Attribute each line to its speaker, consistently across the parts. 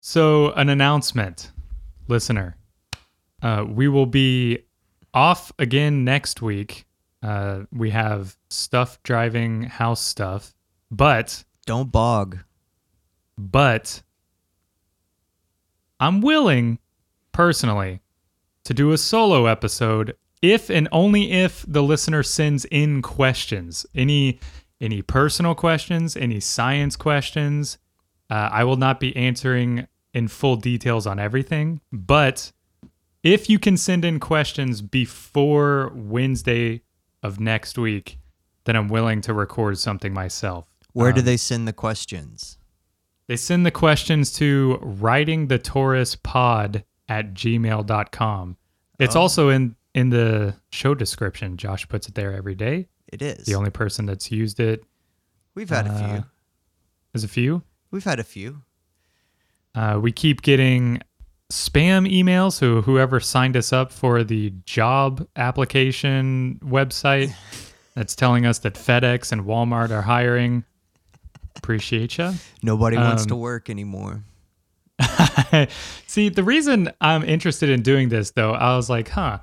Speaker 1: So, an announcement, listener. Uh, we will be off again next week. Uh, we have stuff driving house stuff, but
Speaker 2: Don't bog.
Speaker 1: but I'm willing personally to do a solo episode if and only if the listener sends in questions any any personal questions any science questions uh, i will not be answering in full details on everything but if you can send in questions before wednesday of next week then i'm willing to record something myself
Speaker 2: Where do
Speaker 1: Um,
Speaker 2: they send the questions?
Speaker 1: they send the questions to writing the Taurus pod at gmail.com. It's
Speaker 2: Oh.
Speaker 1: also in in the show description. Josh puts it there every day.
Speaker 2: It is.
Speaker 1: The only person that's used it
Speaker 2: We've had a
Speaker 1: uh,
Speaker 2: few.
Speaker 1: There's a few.
Speaker 2: We've had a few.
Speaker 1: Uh, we keep getting spam emails. So whoever signed us up for the job application website that's telling us that FedEx and Walmart are hiring. Appreciate you.
Speaker 2: Nobody wants
Speaker 1: Um,
Speaker 2: to work anymore.
Speaker 1: See, the reason I'm interested in doing this, though, I was like, huh,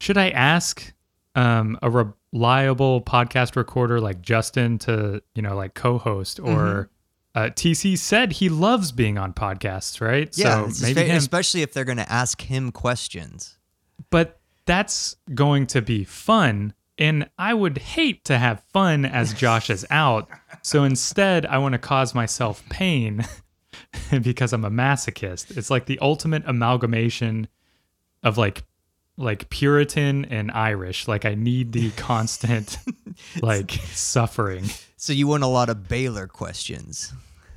Speaker 1: should I ask um, a reliable podcast recorder like Justin to, you know, like co host?
Speaker 2: Mm-hmm.
Speaker 1: Or uh, TC said he loves being on podcasts, right?
Speaker 2: Yeah,
Speaker 1: so maybe
Speaker 2: fa- especially if they're going to ask him questions.
Speaker 1: But that's going to be fun. And I would hate to have fun as Josh is out. So instead, I want to cause myself pain because I'm a masochist. It's like the ultimate amalgamation of like like Puritan and Irish. Like I need the constant like suffering.
Speaker 2: So you want a lot of Baylor questions.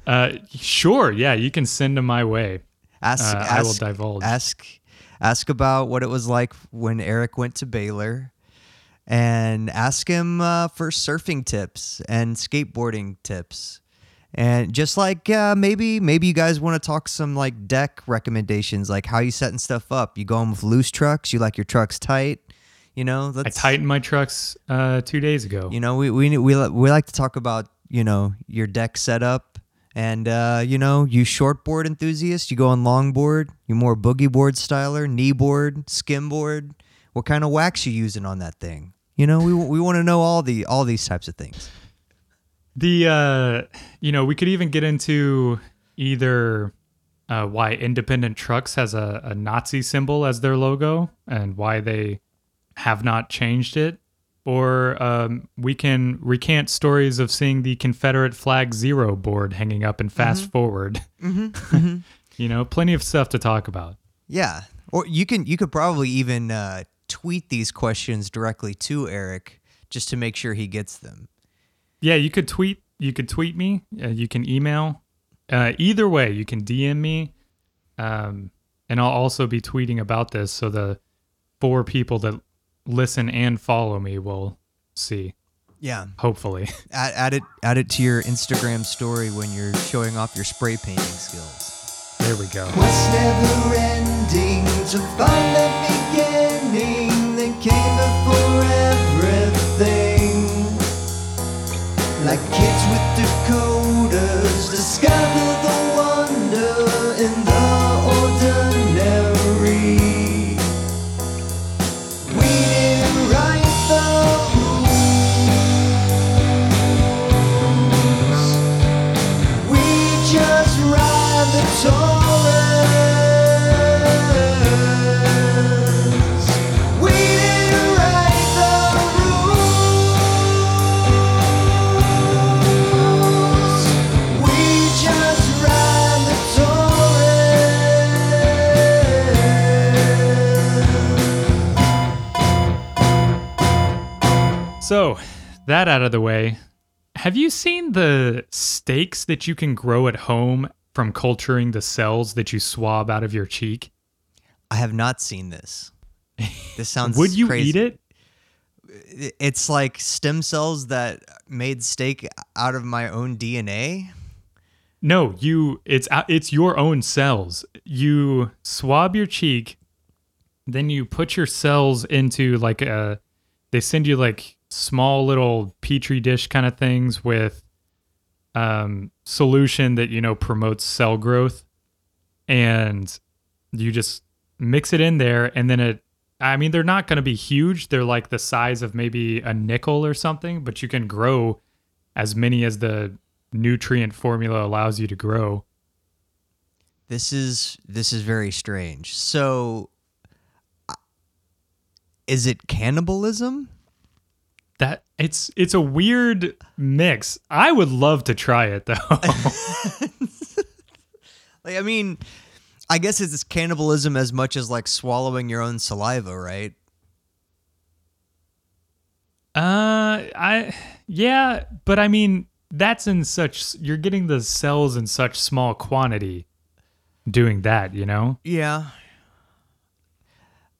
Speaker 1: Uh sure, yeah, you can send them my way.
Speaker 2: Ask,
Speaker 1: Uh,
Speaker 2: ask,
Speaker 1: I will divulge.
Speaker 2: ask, ask about what it was like when Eric went to Baylor, and ask him uh, for surfing tips and skateboarding tips, and just like uh, maybe maybe you guys want to talk some like deck recommendations, like how you setting stuff up. You going with loose trucks? You like your trucks tight? You know,
Speaker 1: I tightened my trucks uh 2 days ago.
Speaker 2: You know, we we we we like to talk about you know your deck setup, and uh, you know you shortboard enthusiast. You go on longboard. You more boogie board styler, knee board, skim board. What kind of wax you using on that thing? You know, we we want to know all the all these types of things.
Speaker 1: The uh you know, we could even get into either uh, why independent trucks has a, a Nazi symbol as their logo and why they have not changed it. Or um, we can recant stories of seeing the Confederate flag zero board hanging up and fast forward. you know, plenty of stuff to talk about.
Speaker 2: Yeah, or you can you could probably even uh, tweet these questions directly to Eric just to make sure he gets them.
Speaker 1: Yeah, you could tweet. You could tweet me. Uh, you can email. Uh, either way, you can DM me, um, and I'll also be tweeting about this, so the four people that listen and follow me will see.
Speaker 2: Yeah,
Speaker 1: Hopefully,
Speaker 2: add, add it add it to your Instagram story when you're showing off your spray painting skills.
Speaker 1: there we go. So that out of the way, have you seen the steaks that you can grow at home from culturing the cells that you swab out of your cheek?
Speaker 2: I have not seen this. This sounds.
Speaker 1: Would you
Speaker 2: crazy.
Speaker 1: eat it?
Speaker 2: It's like stem cells that made steak out of my own DNA.
Speaker 1: No, you it's it's your own cells. You swab your cheek, then you put your cells into like a they send you like small little petri dish kind of things with um solution that you know promotes cell growth and you just mix it in there and then it I mean they're not going to be huge. They're like the size of maybe a nickel or something, but you can grow as many as the nutrient formula allows you to grow.
Speaker 2: This is this is very strange. So, uh, is it cannibalism?
Speaker 1: That it's it's a weird mix. I would love to try it though.
Speaker 2: Like, I mean, I guess it's cannibalism as much as like swallowing your own saliva, right?
Speaker 1: Uh, I yeah, but I mean that's in such you're getting the cells in such small quantity doing that, you know?
Speaker 2: Yeah.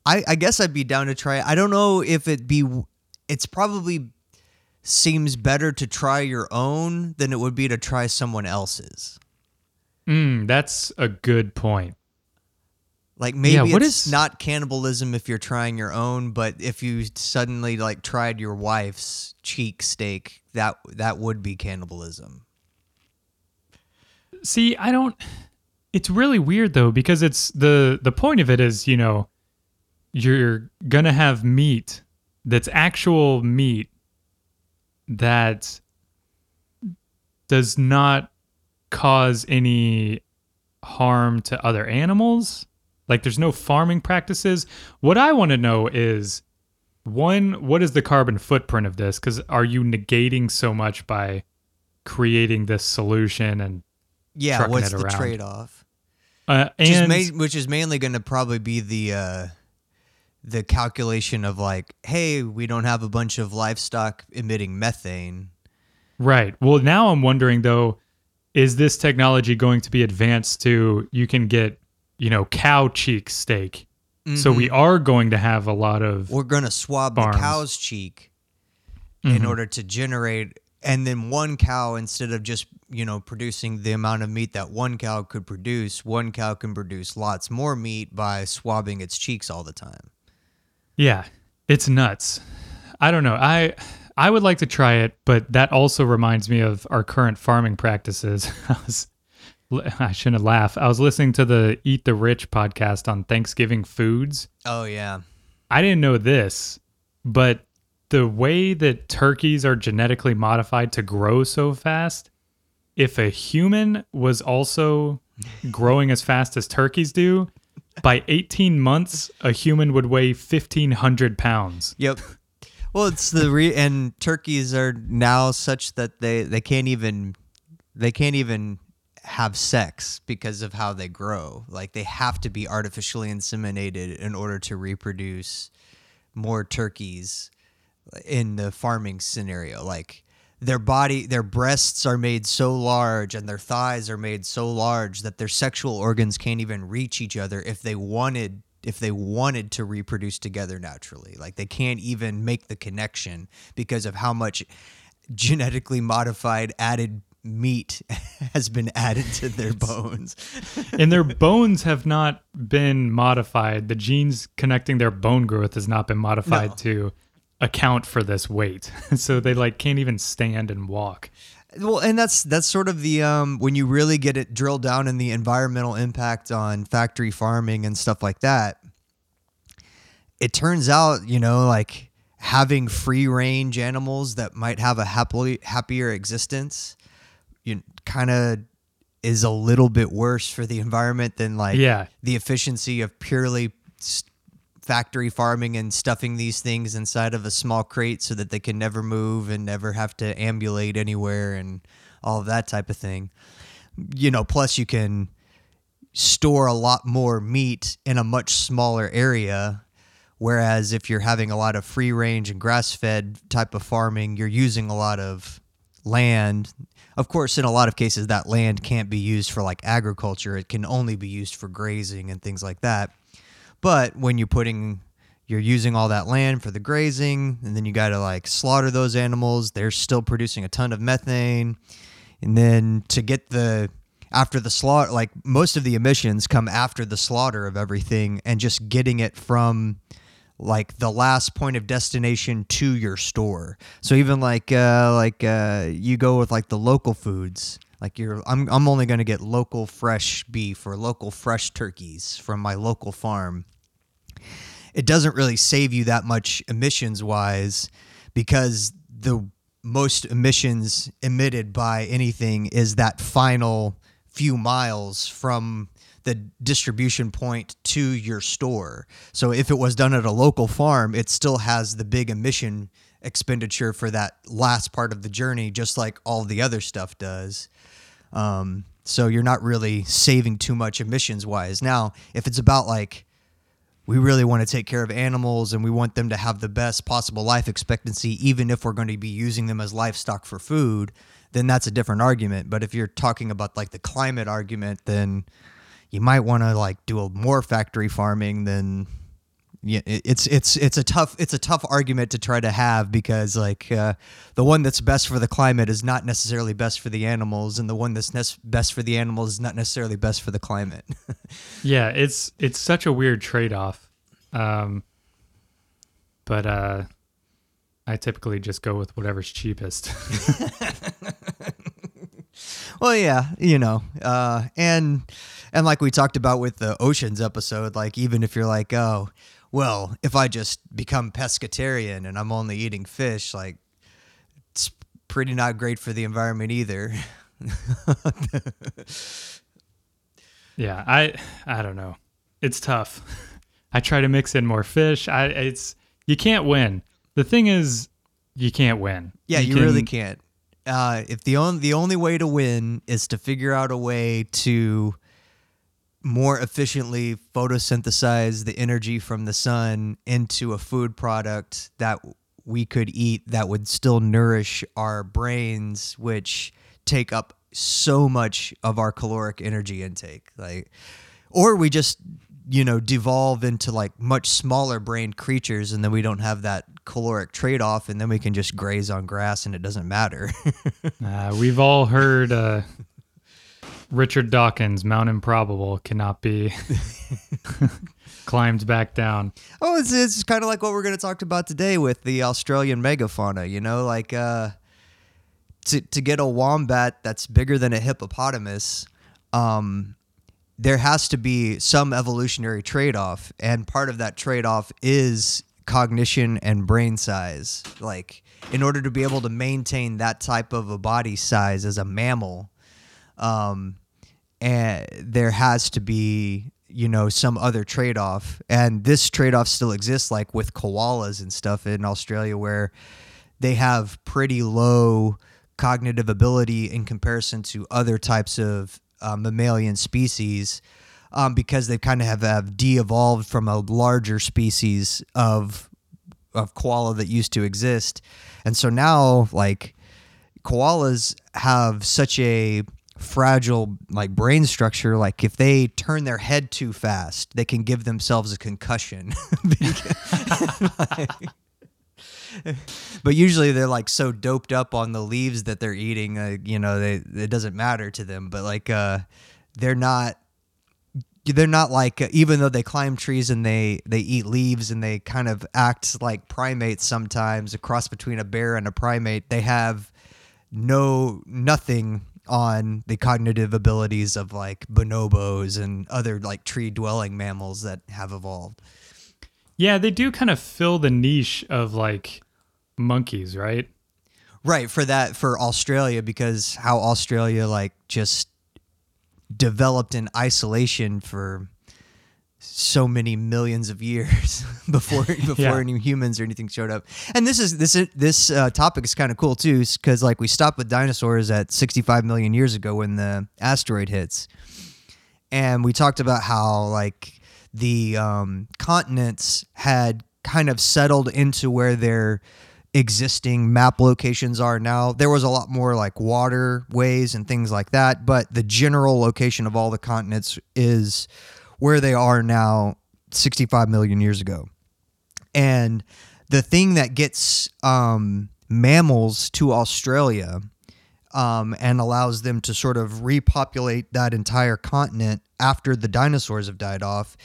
Speaker 2: I I guess I'd be down to try. it. I don't know if it be. It's probably seems better to try your own than it would be to try someone else's.
Speaker 1: Mm, that's a good point.
Speaker 2: Like maybe
Speaker 1: what
Speaker 2: it's
Speaker 1: is-
Speaker 2: not cannibalism if you're trying your own, but if you suddenly like tried your wife's cheek steak, that that would be cannibalism.
Speaker 1: See, I don't it's really weird though because it's the the point of it is, you know, you're going to have meat that's actual meat that does not cause any harm to other animals. Like there's no farming practices. What I want to know is one, what is the carbon footprint of this? Because are you negating so much by creating this solution and
Speaker 2: Yeah, what's
Speaker 1: it
Speaker 2: the trade off?
Speaker 1: uh,
Speaker 2: Which is,
Speaker 1: and
Speaker 2: ma- which is mainly going to probably be the uh, the calculation of like, hey, we don't have a bunch of livestock emitting methane.
Speaker 1: right. Well, now I'm wondering though, is this technology going to be advanced to you can get you know cow cheek steak? So we are going to have a lot of
Speaker 2: We're going to swab
Speaker 1: Farms.
Speaker 2: the cow's cheek in
Speaker 1: Mhm.
Speaker 2: order to generate, and then one cow instead of just you know producing the amount of meat that one cow could produce, one cow can produce lots more meat by swabbing its cheeks all the time.
Speaker 1: Yeah, it's nuts. I don't know. I I would like to try it, but that also reminds me of our current farming practices. I was I shouldn't laugh. I was listening to the Eat the Rich podcast on Thanksgiving foods.
Speaker 2: Oh yeah,
Speaker 1: I didn't know this, but the way that turkeys are genetically modified to grow so fast, if a human was also growing as fast as turkeys do, by 18 months, a human would weigh 1,500 pounds.
Speaker 2: Yep. Well, it's the re- and turkeys are now such that they they can't even they can't even have sex because of how they grow. Like they have to be artificially inseminated in order to reproduce more turkeys in the farming scenario. Like their body their breasts are made so large and their thighs are made so large that their sexual organs can't even reach each other if they wanted if they wanted to reproduce together naturally like they can't even make the connection because of how much genetically modified added meat has been added to their bones
Speaker 1: and their bones have not been modified. The genes connecting their bone growth has not been modified
Speaker 2: No.
Speaker 1: to account for this weight. so they like can't even stand and walk.
Speaker 2: Well, and that's that's sort of the um, when you really get it drilled down in the environmental impact on factory farming and stuff like that. It turns out, you know, like having free range animals that might have a happily happier existence, you kind of is a little bit worse for the environment than like
Speaker 1: Yeah.
Speaker 2: the efficiency of purely factory farming and stuffing these things inside of a small crate so that they can never move and never have to ambulate anywhere and all of that type of thing. You know, plus you can store a lot more meat in a much smaller area. Whereas if you're having a lot of free range and grass fed type of farming, you're using a lot of land. Of course, in a lot of cases, that land can't be used for like agriculture. It can only be used for grazing and things like that. But when you're putting, you're using all that land for the grazing, and then you got to like slaughter those animals. They're still producing a ton of methane. And then to get the, after the slaughter, like most of the emissions come after the slaughter of everything and just getting it from like the last point of destination to your store. So even like uh, like uh, you go with like the local foods, Like you're I'm I'm only going to get local fresh beef or local fresh turkeys from my local farm. It doesn't really save you that much emissions wise because the most emissions emitted by anything is that final few miles from the distribution point to your store. So if it was done at a local farm, it still has the big emission expenditure for that last part of the journey, just like all the other stuff does. Um, so you're not really saving too much emissions wise. Now, if it's about like we really want to take care of animals and we want them to have the best possible life expectancy, even if we're going to be using them as livestock for food, then that's a different argument. But if you're talking about like the climate argument, then you might want to like do a more factory farming than yeah it's it's it's a tough it's a tough argument to try to have because like uh, the one that's best for the climate is not necessarily best for the animals and the one that's nes- best for the animals is not necessarily best for the climate
Speaker 1: Yeah, it's it's such a weird trade off. Um, but uh, I typically just go with whatever's cheapest.
Speaker 2: Well, yeah, you know, uh, and and like we talked about with the oceans episode, like even if you're like, oh, well, if I just become pescatarian and I'm only eating fish, like it's pretty not great for the environment either.
Speaker 1: yeah, I I don't know. It's tough. I try to mix in more fish. I it's you can't win. The thing is, you can't win.
Speaker 2: Yeah, you, really can't. Uh, if the only the only way to win is to figure out a way to more efficiently photosynthesize the energy from the sun into a food product that we could eat that would still nourish our brains, which take up so much of our caloric energy intake. Like, or we just you know devolve into like much smaller brained creatures and then we don't have that caloric trade-off and then we can just graze on grass and it doesn't matter
Speaker 1: Uh, we've all heard uh, Richard Dawkins, Mount Improbable, cannot be climbed back down.
Speaker 2: oh it's, it's kind of like what we're going to talk about today with the australian megafauna you know like uh to, to get a wombat that's bigger than a hippopotamus um there has to be some evolutionary trade-off and part of that trade-off is cognition and brain size like in order to be able to maintain that type of a body size as a mammal um, and there has to be you know some other trade-off. And this trade-off still exists like with koalas and stuff in australia where they have pretty low cognitive ability in comparison to other types of uh, mammalian species um, because they kind of have, have de-evolved from a larger species of of koala that used to exist. And so now like koalas have such a fragile like brain structure like if they turn their head too fast they can give themselves a concussion. But usually they're like so doped up on the leaves that they're eating uh, you know they it doesn't matter to them. But like uh they're not they're not like uh, even though they climb trees and they they eat leaves and they kind of act like primates sometimes a cross between a bear and a primate they have no nothing on the cognitive abilities of like bonobos and other like tree dwelling mammals that have evolved
Speaker 1: Yeah, they do kind of fill the niche of like monkeys, right?
Speaker 2: Right for that for Australia because how Australia like just developed in isolation for so many millions of years before before
Speaker 1: Yeah.
Speaker 2: any humans or anything showed up. And this is this this uh, topic is kind of cool too because like we stopped with dinosaurs at 65 million years ago when the asteroid hits, and we talked about how like the um, continents had kind of settled into where their existing map locations are now. There was a lot more like waterways and things like that, but the general location of all the continents is where they are now 65 million years ago. And the thing that gets um, mammals to Australia um, and allows them to sort of repopulate that entire continent after the dinosaurs have died off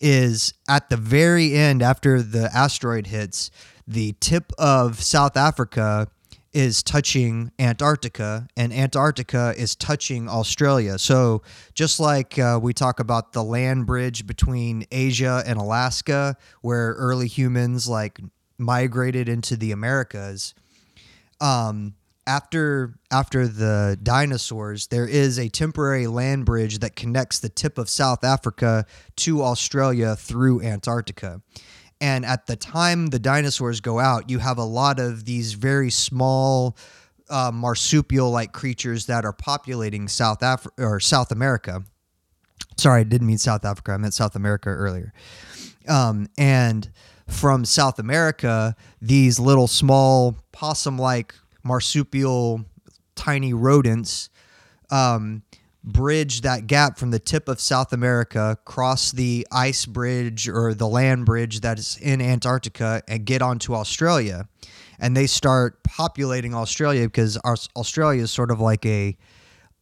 Speaker 2: is at the very end, after the asteroid hits, the tip of South Africa is touching Antarctica, and Antarctica is touching Australia. So, just like uh, we talk about the land bridge between Asia and Alaska, where early humans like migrated into the Americas, um, after after the dinosaurs, there is a temporary land bridge that connects the tip of South Africa to Australia through Antarctica. And at the time the dinosaurs go out, you have a lot of these very small uh, marsupial-like creatures that are populating South Africa or South America. Sorry, I didn't mean South Africa. I meant South America earlier. Um, and from South America, these little small possum-like marsupial tiny rodents um, bridge that gap from the tip of South America, cross the ice bridge or the land bridge that is in Antarctica, and get onto Australia. And they start populating Australia because Australia is sort of like a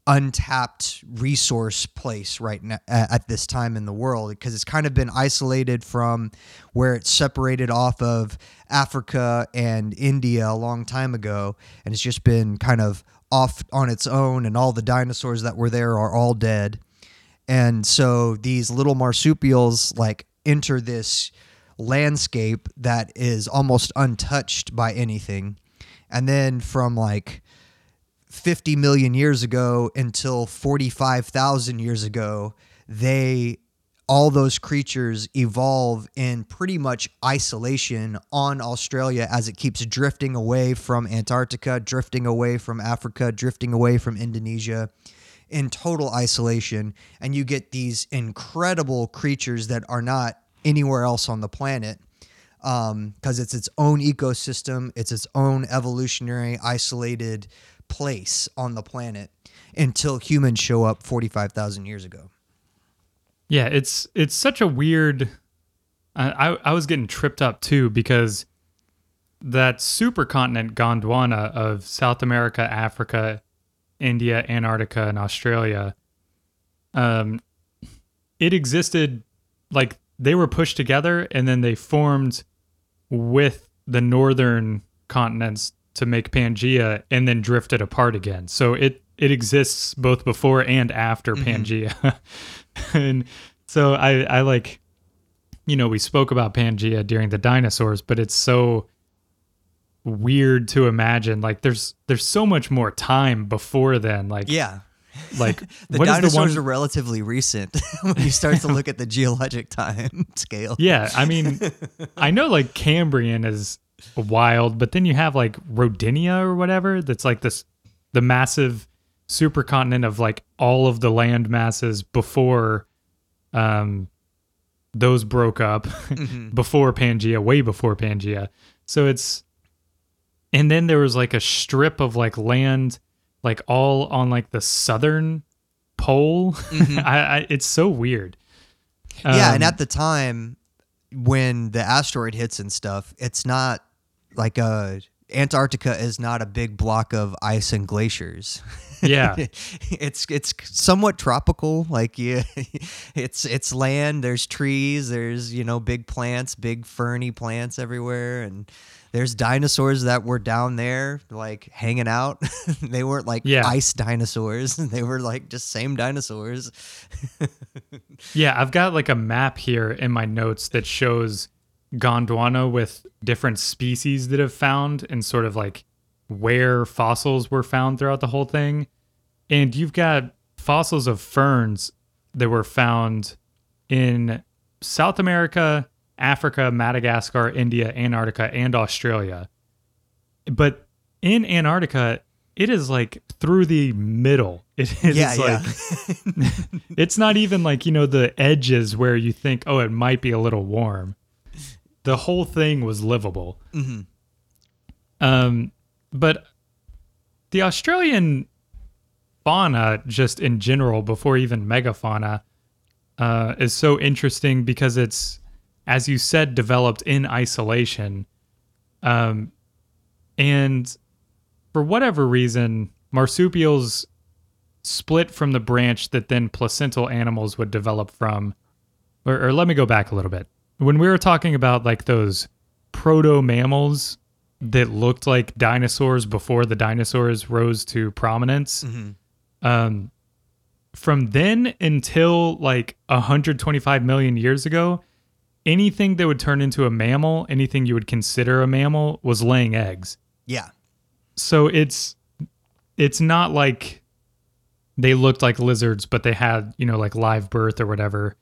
Speaker 2: untapped resource place right now at this time in the world because it's kind of been isolated from where it's separated off of Africa and India a long time ago and it's just been kind of off on its own and all the dinosaurs that were there are all dead. And so these little marsupials like enter this landscape that is almost untouched by anything. And then from like 50 million years ago until 45,000 years ago, they all those creatures evolve in pretty much isolation on Australia as it keeps drifting away from Antarctica, drifting away from Africa, drifting away from Indonesia in total isolation. And you get these incredible creatures that are not anywhere else on the planet um, because it's its own ecosystem, it's its own evolutionary, isolated place on the planet until humans show up 45,000 years ago.
Speaker 1: Yeah, it's it's such a weird. I I, was getting tripped up too because that supercontinent Gondwana of South America, Africa, India, Antarctica, and Australia. Um, it existed like they were pushed together and then they formed with the northern continents to make Pangea and then drifted apart again. So it it exists both before and after mm-hmm. Pangea. and so I I like you know, we spoke about Pangea during the dinosaurs, but it's so weird to imagine like there's there's so much more time before then like
Speaker 2: Yeah.
Speaker 1: like
Speaker 2: The dinosaurs
Speaker 1: the
Speaker 2: are relatively recent when you start to look at the geologic time scale.
Speaker 1: Yeah, I mean, I know like Cambrian is wild, but then you have like Rodinia or whatever that's like this the massive supercontinent of like all of the land masses before um those broke up before Pangea, way before Pangea. So it's and then there was like a strip of like land like all on like the southern pole. I, I it's so weird.
Speaker 2: yeah, and
Speaker 1: Um,
Speaker 2: at the time when the asteroid hits and stuff, it's not like a Antarctica is not a big block of ice and glaciers.
Speaker 1: yeah.
Speaker 2: it's it's somewhat tropical. Like yeah, it's it's land. There's trees. There's you know big plants, big ferny plants everywhere, and there's dinosaurs that were down there like hanging out. they weren't like
Speaker 1: Yeah.
Speaker 2: ice dinosaurs. They were like just same dinosaurs.
Speaker 1: Yeah, I've got like a map here in my notes that shows Gondwana with different species that have found and sort of like where fossils were found throughout the whole thing. And you've got fossils of ferns that were found in South America, Africa, Madagascar, India, Antarctica, and Australia. But in Antarctica, it is like through the middle. It is
Speaker 2: yeah,
Speaker 1: like
Speaker 2: yeah.
Speaker 1: it's not even like you know the edges where you think oh it might be a little warm the whole thing was livable
Speaker 2: Mm-hmm.
Speaker 1: um but the australian fauna just in general before even megafauna uh, is so interesting because it's as you said developed in isolation um and for whatever reason marsupials split from the branch that then placental animals would develop from. Or, or let me go back a little bit. When we were talking about like those proto mammals that looked like dinosaurs before the dinosaurs rose to prominence. Um, from then until like 125 million years ago, anything that would turn into a mammal, anything you would consider a mammal, was laying eggs.
Speaker 2: Yeah.
Speaker 1: So it's it's not like they looked like lizards, but they had you know like live birth or whatever.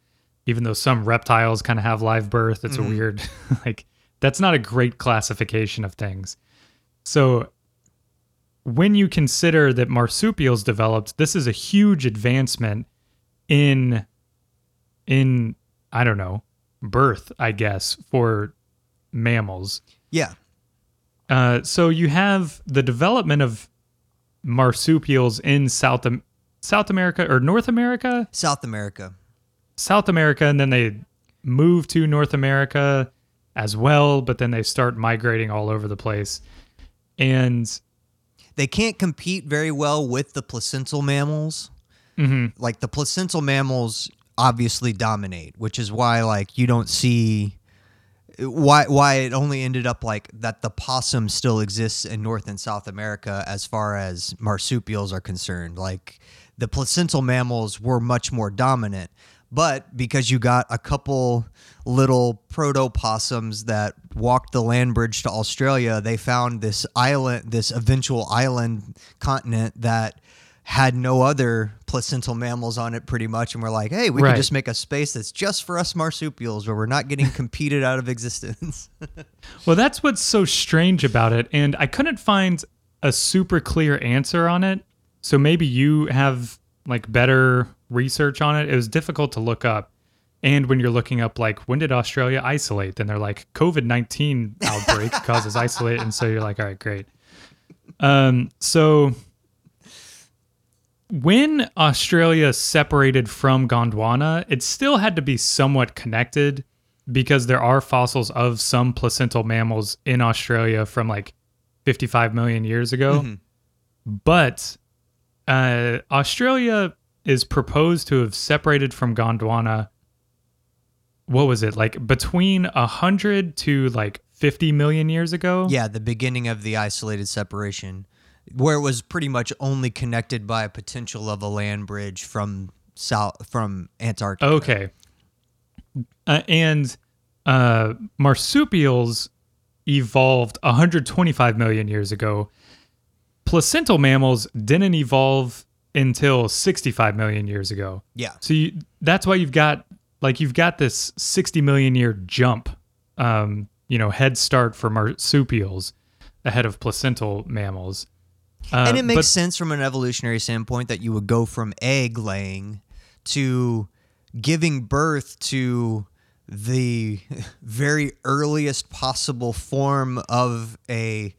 Speaker 1: Even though some reptiles kind of have live birth, it's a weird like that's not a great classification of things. So when you consider that marsupials developed, this is a huge advancement in in I don't know birth, I guess, for mammals.
Speaker 2: Yeah.
Speaker 1: Uh, so you have the development of marsupials in South South America or North America,
Speaker 2: South America.
Speaker 1: South America, and then they move to North America as well. But then they start migrating all over the place, and
Speaker 2: They can't compete very well with the placental mammals. Mm-hmm. Like the placental mammals obviously dominate, which is why like you don't see why why it only ended up like that the possum still exists in North and South America as far as marsupials are concerned. Like the placental mammals were much more dominant. But because you got a couple little proto possums that walked the land bridge to Australia, they found this island, this eventual island continent that had no other placental mammals on it pretty much and we're like hey we
Speaker 1: Right.
Speaker 2: could just make a space that's just for us marsupials where we're not getting competed out of existence
Speaker 1: well, that's what's so strange about it. And I couldn't find a super clear answer on it. So maybe you have like better research on it. It was difficult to look up. And when you're looking up like when did Australia isolate, then they're like COVID nineteen outbreak causes isolate, and so you're like, all right, great. Um, so when Australia separated from Gondwana, it still had to be somewhat connected because there are fossils of some placental mammals in Australia from like 55 million years ago. But uh, Australia is proposed to have separated from Gondwana. What was it like between a 100 to like 50 million years ago?
Speaker 2: yeah the beginning of the isolated separation where it was pretty much only connected by a potential of a land bridge from south from antarctica
Speaker 1: Okay. Uh, and uh, marsupials evolved 125 million years ago. Placental mammals didn't evolve until 65 million years ago.
Speaker 2: yeah
Speaker 1: So you, that's why you've got like you've got this 60 million year jump, um, you know, head start for marsupials ahead of placental mammals. Uh,
Speaker 2: and it makes
Speaker 1: but-
Speaker 2: sense from an evolutionary standpoint that you would go from egg laying to giving birth to the very earliest possible form of a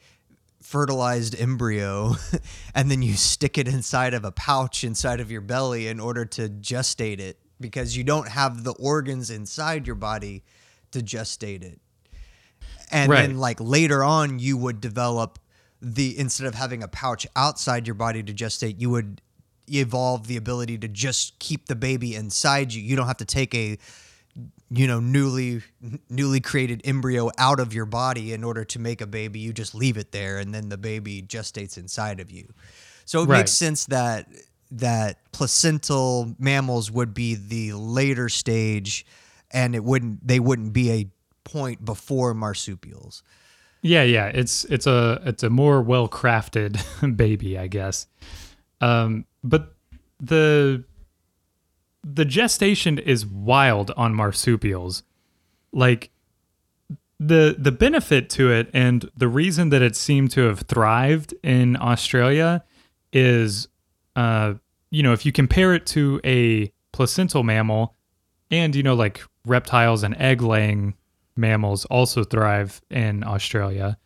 Speaker 2: fertilized embryo and then you stick it inside of a pouch inside of your belly in order to gestate it because you don't have the organs inside your body to gestate it and
Speaker 1: Right.
Speaker 2: then like later on you would develop the instead of having a pouch outside your body to gestate you would evolve the ability to just keep the baby inside you you don't have to take a you know newly newly created embryo out of your body in order to make a baby you just leave it there and then the baby gestates inside of you so it
Speaker 1: Right.
Speaker 2: makes sense that that placental mammals would be the later stage and it wouldn't they wouldn't be a point before marsupials
Speaker 1: Yeah, yeah, it's it's a it's a more well crafted baby, I guess. Um, but the the gestation is wild on marsupials. Like the the benefit to it and the reason that it seemed to have thrived in Australia is uh you know if you compare it to a placental mammal and you know like reptiles and egg laying mammals also thrive in Australia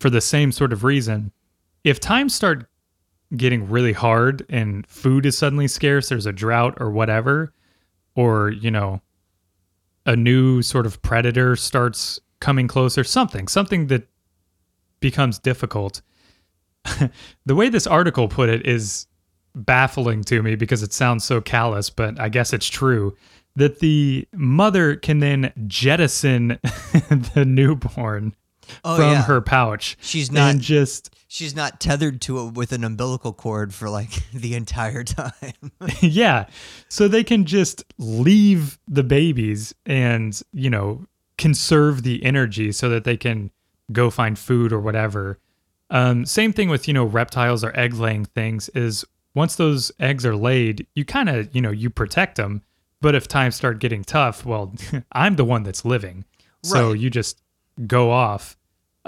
Speaker 1: for the same sort of reason if times start getting really hard and food is suddenly scarce there's a drought or whatever or you know a new sort of predator starts coming closer something something that becomes difficult. The way this article put it is baffling to me because it sounds so callous but i guess it's true that the mother can then jettison the newborn
Speaker 2: Oh,
Speaker 1: from
Speaker 2: yeah.
Speaker 1: her pouch.
Speaker 2: She's not-
Speaker 1: and just
Speaker 2: She's not tethered to it with an umbilical cord for like the entire time.
Speaker 1: yeah. So they can just leave the babies and, you know, conserve the energy so that they can go find food or whatever. Um, same thing with, you know, reptiles or egg laying things is once those eggs are laid, you kind of, you know, you protect them. But if times start getting tough, well, I'm the one that's living. So you just go off.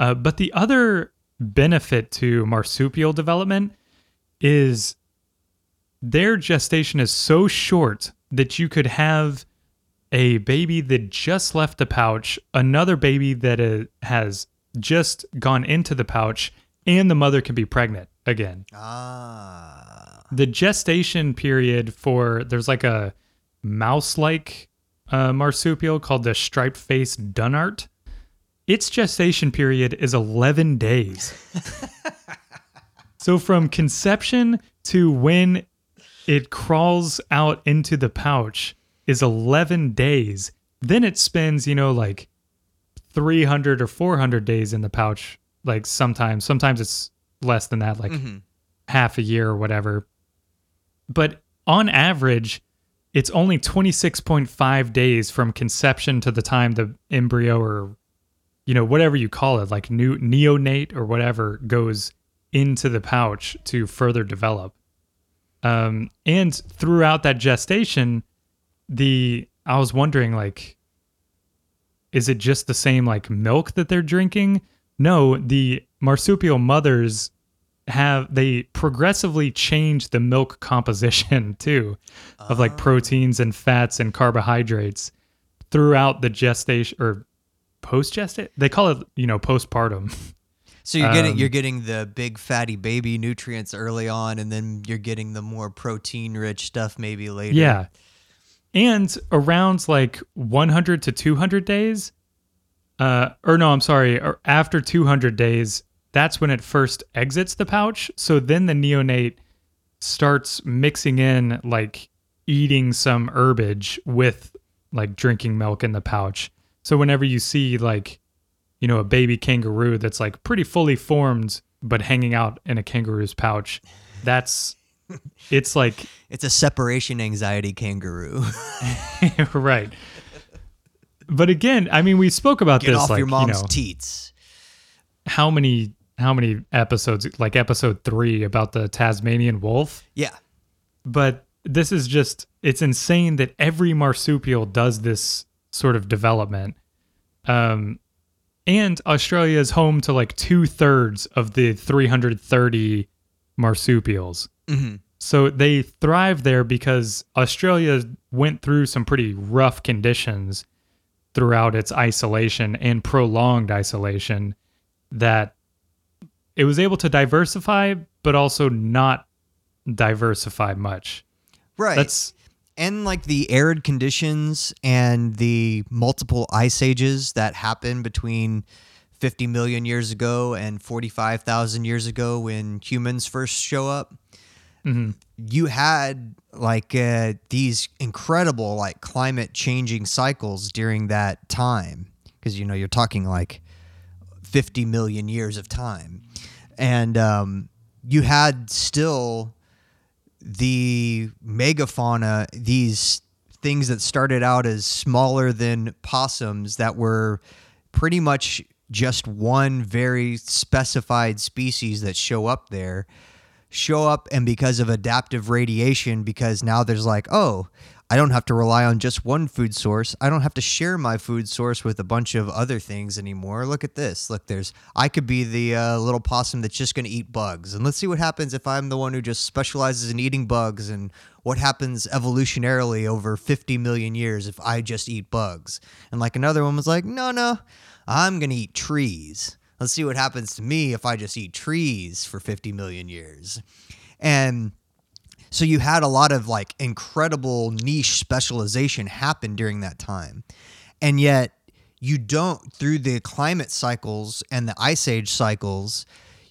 Speaker 1: Uh, but the other benefit to marsupial development is their gestation is so short that you could have a baby that just left the pouch, another baby that uh, has just gone into the pouch, and the mother can be pregnant again.
Speaker 2: ah.
Speaker 1: The gestation period for there's like a mouse like uh, marsupial called the striped faced Dunnart. Its gestation period is 11 days. so from conception to when it crawls out into the pouch is 11 days. Then it spends, you know, like 300 or 400 days in the pouch. Like sometimes, sometimes it's less than that, like mm-hmm. half a year or whatever. But on average, it's only 26.5 days from conception to the time the embryo or you know whatever you call it like new neonate or whatever goes into the pouch to further develop. Um, and throughout that gestation the i was wondering like is it just the same like milk that they're drinking? No the marsupial mothers have they progressively change the milk composition too of like proteins and fats and carbohydrates throughout the gestation or post gestation they call it you know postpartum.
Speaker 2: So you're getting
Speaker 1: Um,
Speaker 2: you're getting the big fatty baby nutrients early on, and then you're getting the more protein rich stuff maybe later.
Speaker 1: yeah. And around like 100 to 200 days uh or no i'm sorry or after 200 days that's when it first exits the pouch. So then the neonate starts mixing in like eating some herbage with like drinking milk in the pouch so whenever you see like you know a baby kangaroo that's like pretty fully formed but hanging out in a kangaroo's pouch that's it's like
Speaker 2: It's a separation anxiety kangaroo.
Speaker 1: right. But again, I mean, we spoke about
Speaker 2: Get
Speaker 1: this
Speaker 2: off
Speaker 1: like
Speaker 2: your mom's
Speaker 1: you know
Speaker 2: teats.
Speaker 1: how many how many episodes like episode three about the Tasmanian wolf.
Speaker 2: Yeah.
Speaker 1: But this is just it's insane that every marsupial does this sort of development. Um, and Australia is home to like two thirds of the 330 marsupials. So they thrive there because Australia went through some pretty rough conditions throughout its isolation and prolonged isolation that it was able to diversify, but also not diversify much.
Speaker 2: Right.
Speaker 1: That's
Speaker 2: and like the arid conditions and the multiple ice ages that happened between 50 million years ago and 45,000 years ago when humans first show up. You had like uh, these incredible like climate changing cycles during that time because you know you're talking like 50 million years of time. And um, you had still the megafauna, these things that started out as smaller than possums that were pretty much just one very specified species that show up there show up and because of adaptive radiation because now there's like oh i don't have to rely on just one food source. I don't have to share my food source with a bunch of other things anymore. Look at this. Look there's i could be the uh, little possum that's just going to eat bugs. And let's see what happens if i'm the one who just specializes in eating bugs and what happens evolutionarily over 50 million years if i just eat bugs. And like another one was like no no i'm going to eat trees. Let's see what happens to me if I just eat trees for 50 million years. And so you had a lot of like incredible niche specialization happen during that time. And yet you don't through the climate cycles and the ice age cycles,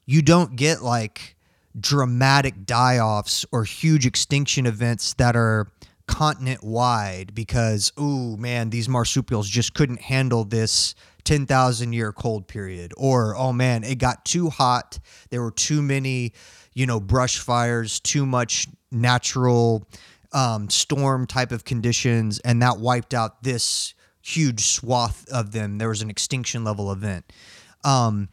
Speaker 2: you don't get like dramatic die-offs or huge extinction events that are continent wide because oh man these marsupials just couldn't handle this 10,000 year cold period or oh man it got too hot there were too many you know brush fires too much natural um, storm type of conditions and that wiped out this huge swath of them. There was an extinction level event. Um,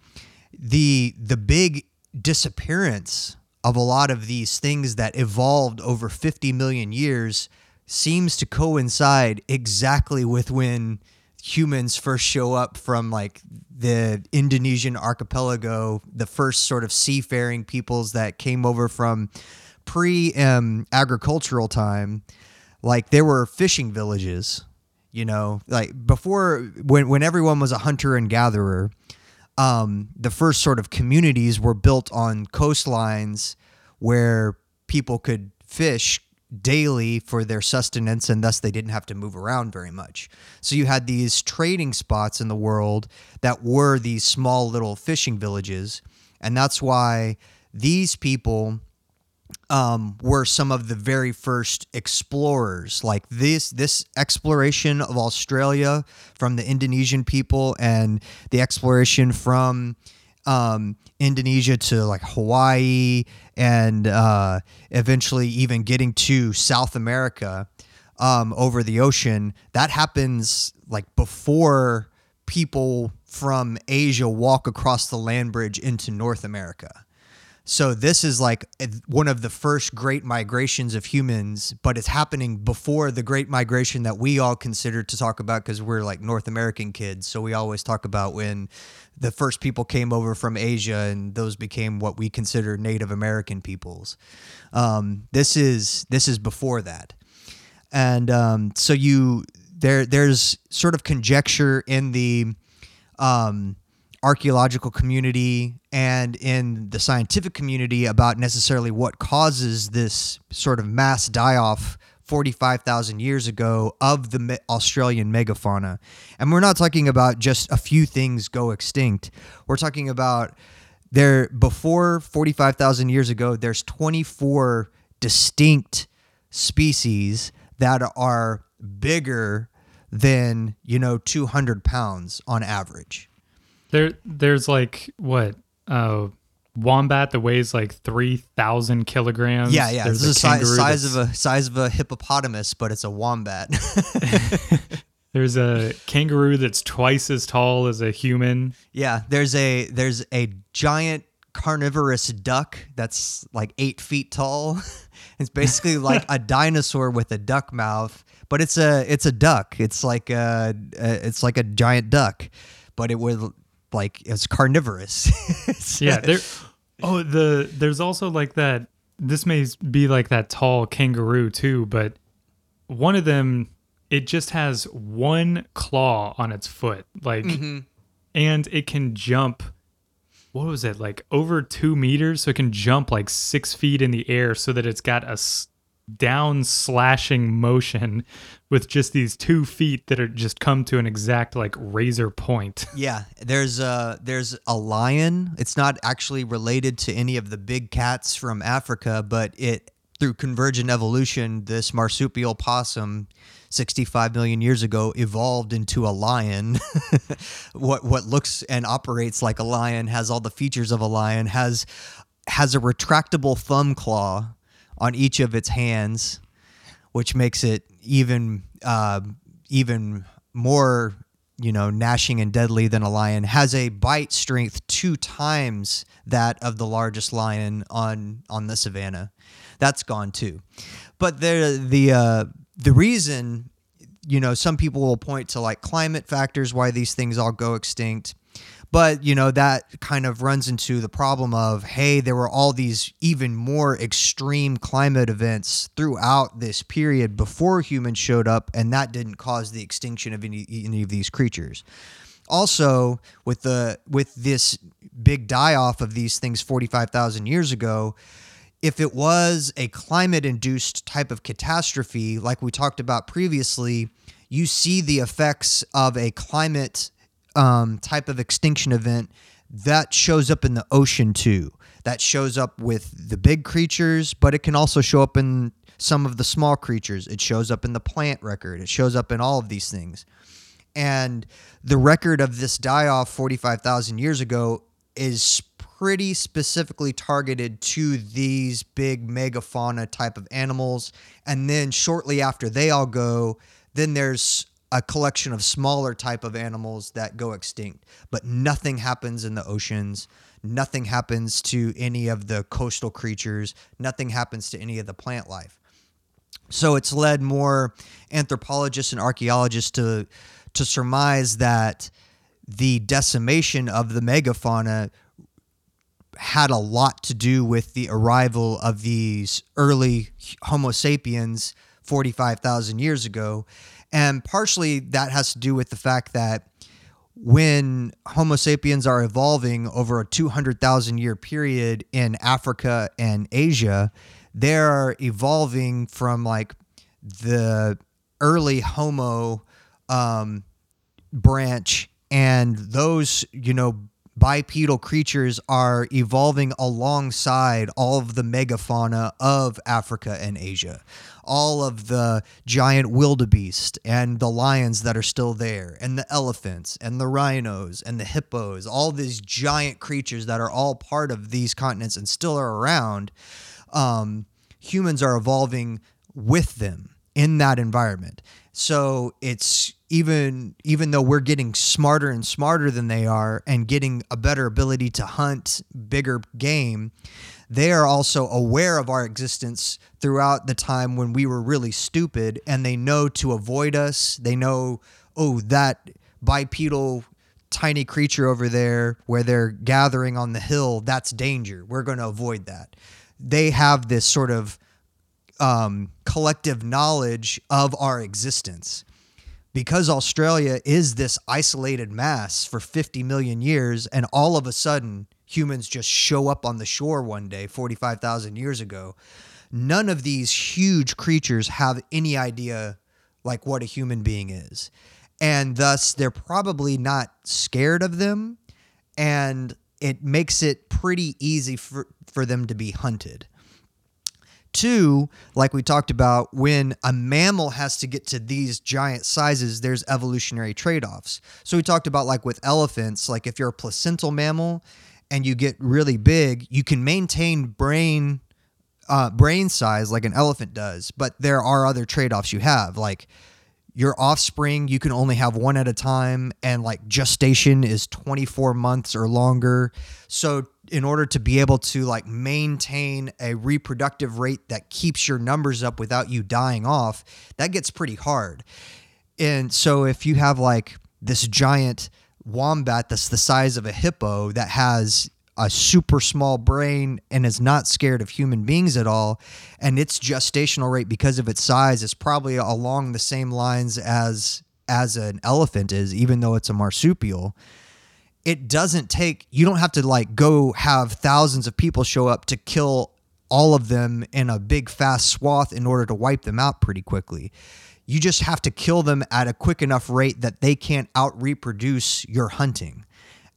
Speaker 2: the the big disappearance of a lot of these things that evolved over 50 million years seems to coincide exactly with when humans first show up from like the Indonesian archipelago, the first sort of seafaring peoples that came over from pre um, agricultural time. Like there were fishing villages, you know, like before when when everyone was a hunter and gatherer, um, the first sort of communities were built on coastlines where people could fish daily for their sustenance and thus they didn't have to move around very much. So you had these trading spots in the world that were these small little fishing villages. And that's why these people um, were some of the very first explorers. Like this, this exploration of Australia from the Indonesian people and the exploration from um, Indonesia to like Hawaii and uh, eventually even getting to South America um, over the ocean. That happens like before people from Asia walk across the land bridge into North America. So this is like one of the first great migrations of humans, but it's happening before the great migration that we all consider to talk about because we're like North American kids. So we always talk about when the first people came over from Asia and those became what we consider Native American peoples. Um, this is this is before that, and um, so you there there's sort of conjecture in the um, archaeological community and in the scientific community about necessarily what causes this sort of mass die off 45,000 years ago of the Australian megafauna. And we're not talking about just a few things go extinct. We're talking about there before 45,000 years ago there's 24 distinct species that are bigger than, you know, 200 pounds on average.
Speaker 1: There, there's like what uh, wombat that weighs like three thousand kilograms.
Speaker 2: Yeah, yeah.
Speaker 1: There's
Speaker 2: This is
Speaker 1: a
Speaker 2: si- size of a size of a hippopotamus, but it's a wombat.
Speaker 1: There's a kangaroo that's twice as tall as a human.
Speaker 2: yeah, there's a there's a giant carnivorous duck that's like eight feet tall. it's basically like a dinosaur with a duck mouth, but it's a it's a duck. It's like a, a it's like a giant duck, but it was like it's carnivorous. It's-
Speaker 1: Yeah, there. Oh, the there's also like that. This may be like that tall kangaroo too, but one of them it just has one claw on its foot, like, mm-hmm. and it can jump. What was it like over two meters? So it can jump like six feet in the air, so that it's got a s- down slashing motion with just these two feet that are just come to an exact like razor point.
Speaker 2: Yeah, there's a there's a lion. It's not actually related to any of the big cats from Africa, but it through convergent evolution, this marsupial possum 65 million years ago evolved into a lion. what what looks and operates like a lion, has all the features of a lion, has has a retractable thumb claw on each of its hands which makes it even uh, even more you know gnashing and deadly than a lion. Has a bite strength two times that of the largest lion on on the savannah. That's gone too. But the the uh, the reason you know some people will point to like climate factors why these things all go extinct but you know that kind of runs into the problem of hey there were all these even more extreme climate events throughout this period before humans showed up and that didn't cause the extinction of any, any of these creatures. Also with the with this big die off of these things 45,000 years ago if it was a climate induced type of catastrophe like we talked about previously you see the effects of a climate um, type of extinction event that shows up in the ocean too. That shows up with the big creatures but it can also show up in some of the small creatures. It shows up in the plant record. It shows up in all of these things. And the record of this die off 45,000 years ago is pretty specifically targeted to these big megafauna type of animals. And then shortly after they all go, then there's a collection of smaller type of animals that go extinct. But nothing happens in the oceans. Nothing happens to any of the coastal creatures. Nothing happens to any of the plant life. So it's led more anthropologists and archaeologists to to surmise that the decimation of the megafauna had a lot to do with the arrival of these early Homo sapiens 45,000 years ago. And partially that has to do with the fact that when Homo sapiens are evolving over a 200,000 year period in Africa and Asia, they're evolving from like the early Homo um, branch, and those, you know, bipedal creatures are evolving alongside all of the megafauna of Africa and Asia. All of the giant wildebeest and the lions that are still there, and the elephants and the rhinos and the hippos, all these giant creatures that are all part of these continents and still are around. Um, humans are evolving with them in that environment. So it's even even though we're getting smarter and smarter than they are and getting a better ability to hunt bigger game, they are also aware of our existence throughout the time when we were really stupid and they know to avoid us. They know, oh, that bipedal tiny creature over there where they're gathering on the hill, that's danger. We're going to avoid that. They have this sort of um, collective knowledge of our existence. Because Australia is this isolated mass for 50 million years, and all of a sudden humans just show up on the shore one day, 45,000 years ago, none of these huge creatures have any idea like what a human being is. And thus, they're probably not scared of them, and it makes it pretty easy for, for them to be hunted. Two, like we talked about, when a mammal has to get to these giant sizes, there's evolutionary trade offs. So we talked about, like with elephants, like if you're a placental mammal and you get really big, you can maintain brain. Uh, brain size like an elephant does, but there are other trade offs you have. Like your offspring, you can only have one at a time, and like gestation is 24 months or longer. So, in order to be able to like maintain a reproductive rate that keeps your numbers up without you dying off, that gets pretty hard. And so, if you have like this giant wombat that's the size of a hippo that has a super small brain and is not scared of human beings at all and its gestational rate because of its size is probably along the same lines as as an elephant is even though it's a marsupial it doesn't take you don't have to like go have thousands of people show up to kill all of them in a big fast swath in order to wipe them out pretty quickly. You just have to kill them at a quick enough rate that they can't out reproduce your hunting.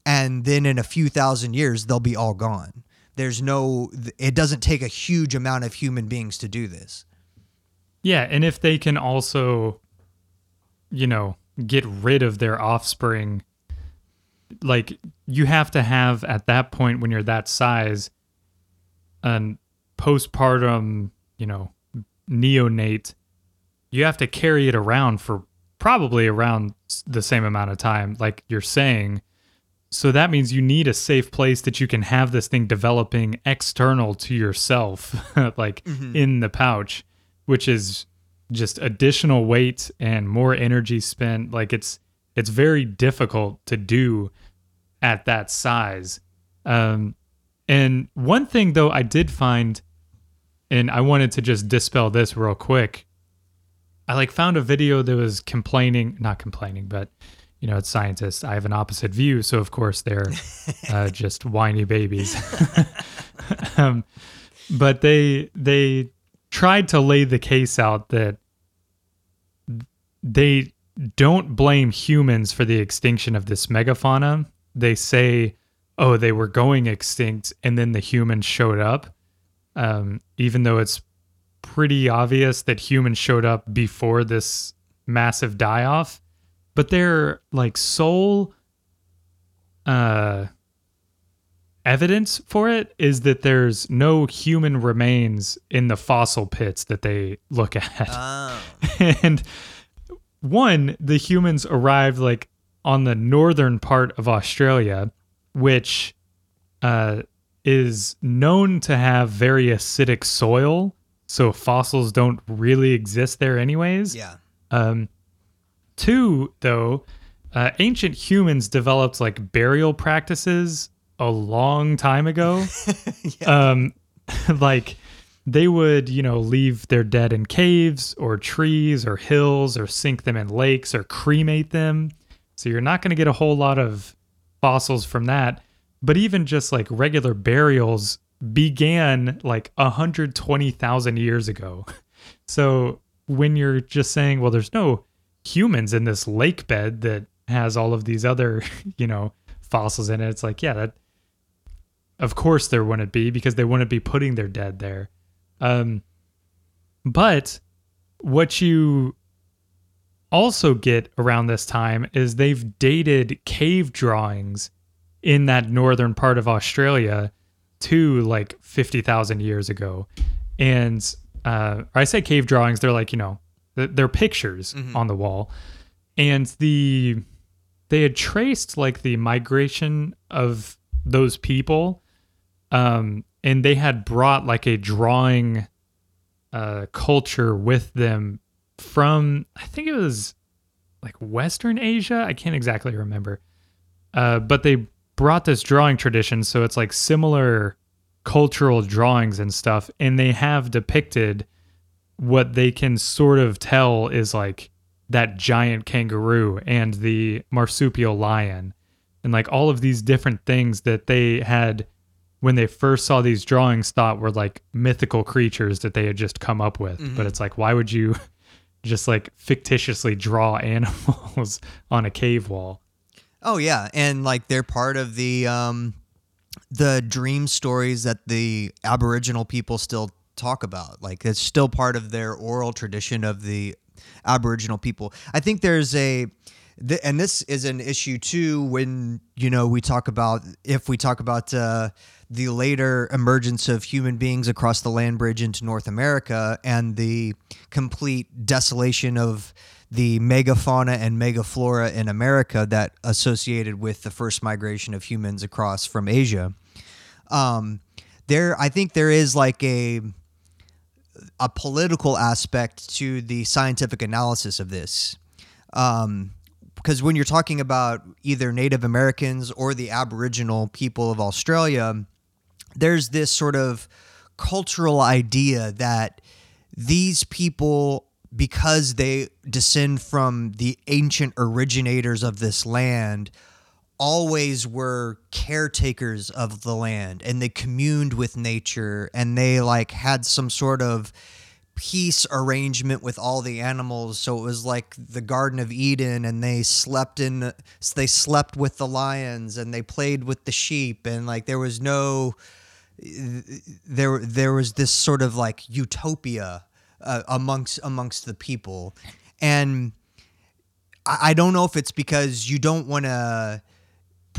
Speaker 2: And then in a few thousand years they'll be all gone. There's no it doesn't take a huge amount of human beings to do this.
Speaker 1: Yeah, and if they can also, you know, get rid of their offspring, like you have to have at that point when you're that size, an postpartum, you know, neonate, you have to carry it around for probably around the same amount of time, like you're saying. So that means you need a safe place that you can have this thing developing external to yourself, like mm-hmm. in the pouch, which is just additional weight and more energy spent. Like it's it's very difficult to do at that size. Um, and one thing though I did find, and I wanted to just dispel this real quick. I like found a video that was complaining, not complaining, but you know, it's scientists. I have an opposite view, so of course they're uh, just whiny babies. um, but they they tried to lay the case out that they don't blame humans for the extinction of this megafauna. They say, "Oh, they were going extinct, and then the humans showed up," um, even though it's pretty obvious that humans showed up before this massive die off but their like sole uh evidence for it is that there's no human remains in the fossil pits that they look at.
Speaker 2: Oh.
Speaker 1: and one, the humans arrived like on the northern part of Australia, which uh, is known to have very acidic soil. So fossils don't really exist there, anyways.
Speaker 2: Yeah.
Speaker 1: Um, two, though, uh, ancient humans developed like burial practices a long time ago. Um, like they would, you know, leave their dead in caves or trees or hills or sink them in lakes or cremate them. So you're not going to get a whole lot of fossils from that. But even just like regular burials began like 120,000 years ago. So when you're just saying, well, there's no humans in this lake bed that has all of these other, you know, fossils in it, it's like, yeah, that of course there wouldn't be because they wouldn't be putting their dead there. Um, but what you also get around this time is they've dated cave drawings in that northern part of Australia to like 50,000 years ago. And uh, I say cave drawings, they're like, you know, they're pictures on the wall. And the they had traced like the migration of those people um, and they had brought like a drawing uh, culture with them from I think it was like Western Asia. I can't exactly remember, uh, but they brought this drawing tradition, so it's like similar cultural drawings and stuff, and they have depicted what they can sort of tell is like that giant kangaroo and the marsupial lion and like all of these different things that they had when they first saw these drawings thought were like mythical creatures that they had just come up with. But it's like why would you just like fictitiously draw animals on a cave wall?
Speaker 2: Oh yeah, and like they're part of the um, the dream stories that the Aboriginal people still talk about. Like it's still part of their oral tradition of the Aboriginal people. I think there's a th- and this is an issue too when you know we talk about if we talk about uh, the later emergence of human beings across the land bridge into North America and the complete desolation of the megafauna and megaflora in America that associated with the first migration of humans across from Asia. Um, there, I think there is like a a political aspect to the scientific analysis of this. Um, because when you're talking about either Native Americans or the Aboriginal people of Australia, there's this sort of cultural idea that these people, because they descend from the ancient originators of this land, always were caretakers of the land and they communed with nature and they like had some sort of peace arrangement with all the animals. So it was like the garden of eden and they slept in they slept with the lions and they played with the sheep and like there was no there there was this sort of like utopia uh, amongst amongst the people. And I, I don't know if it's because you don't want to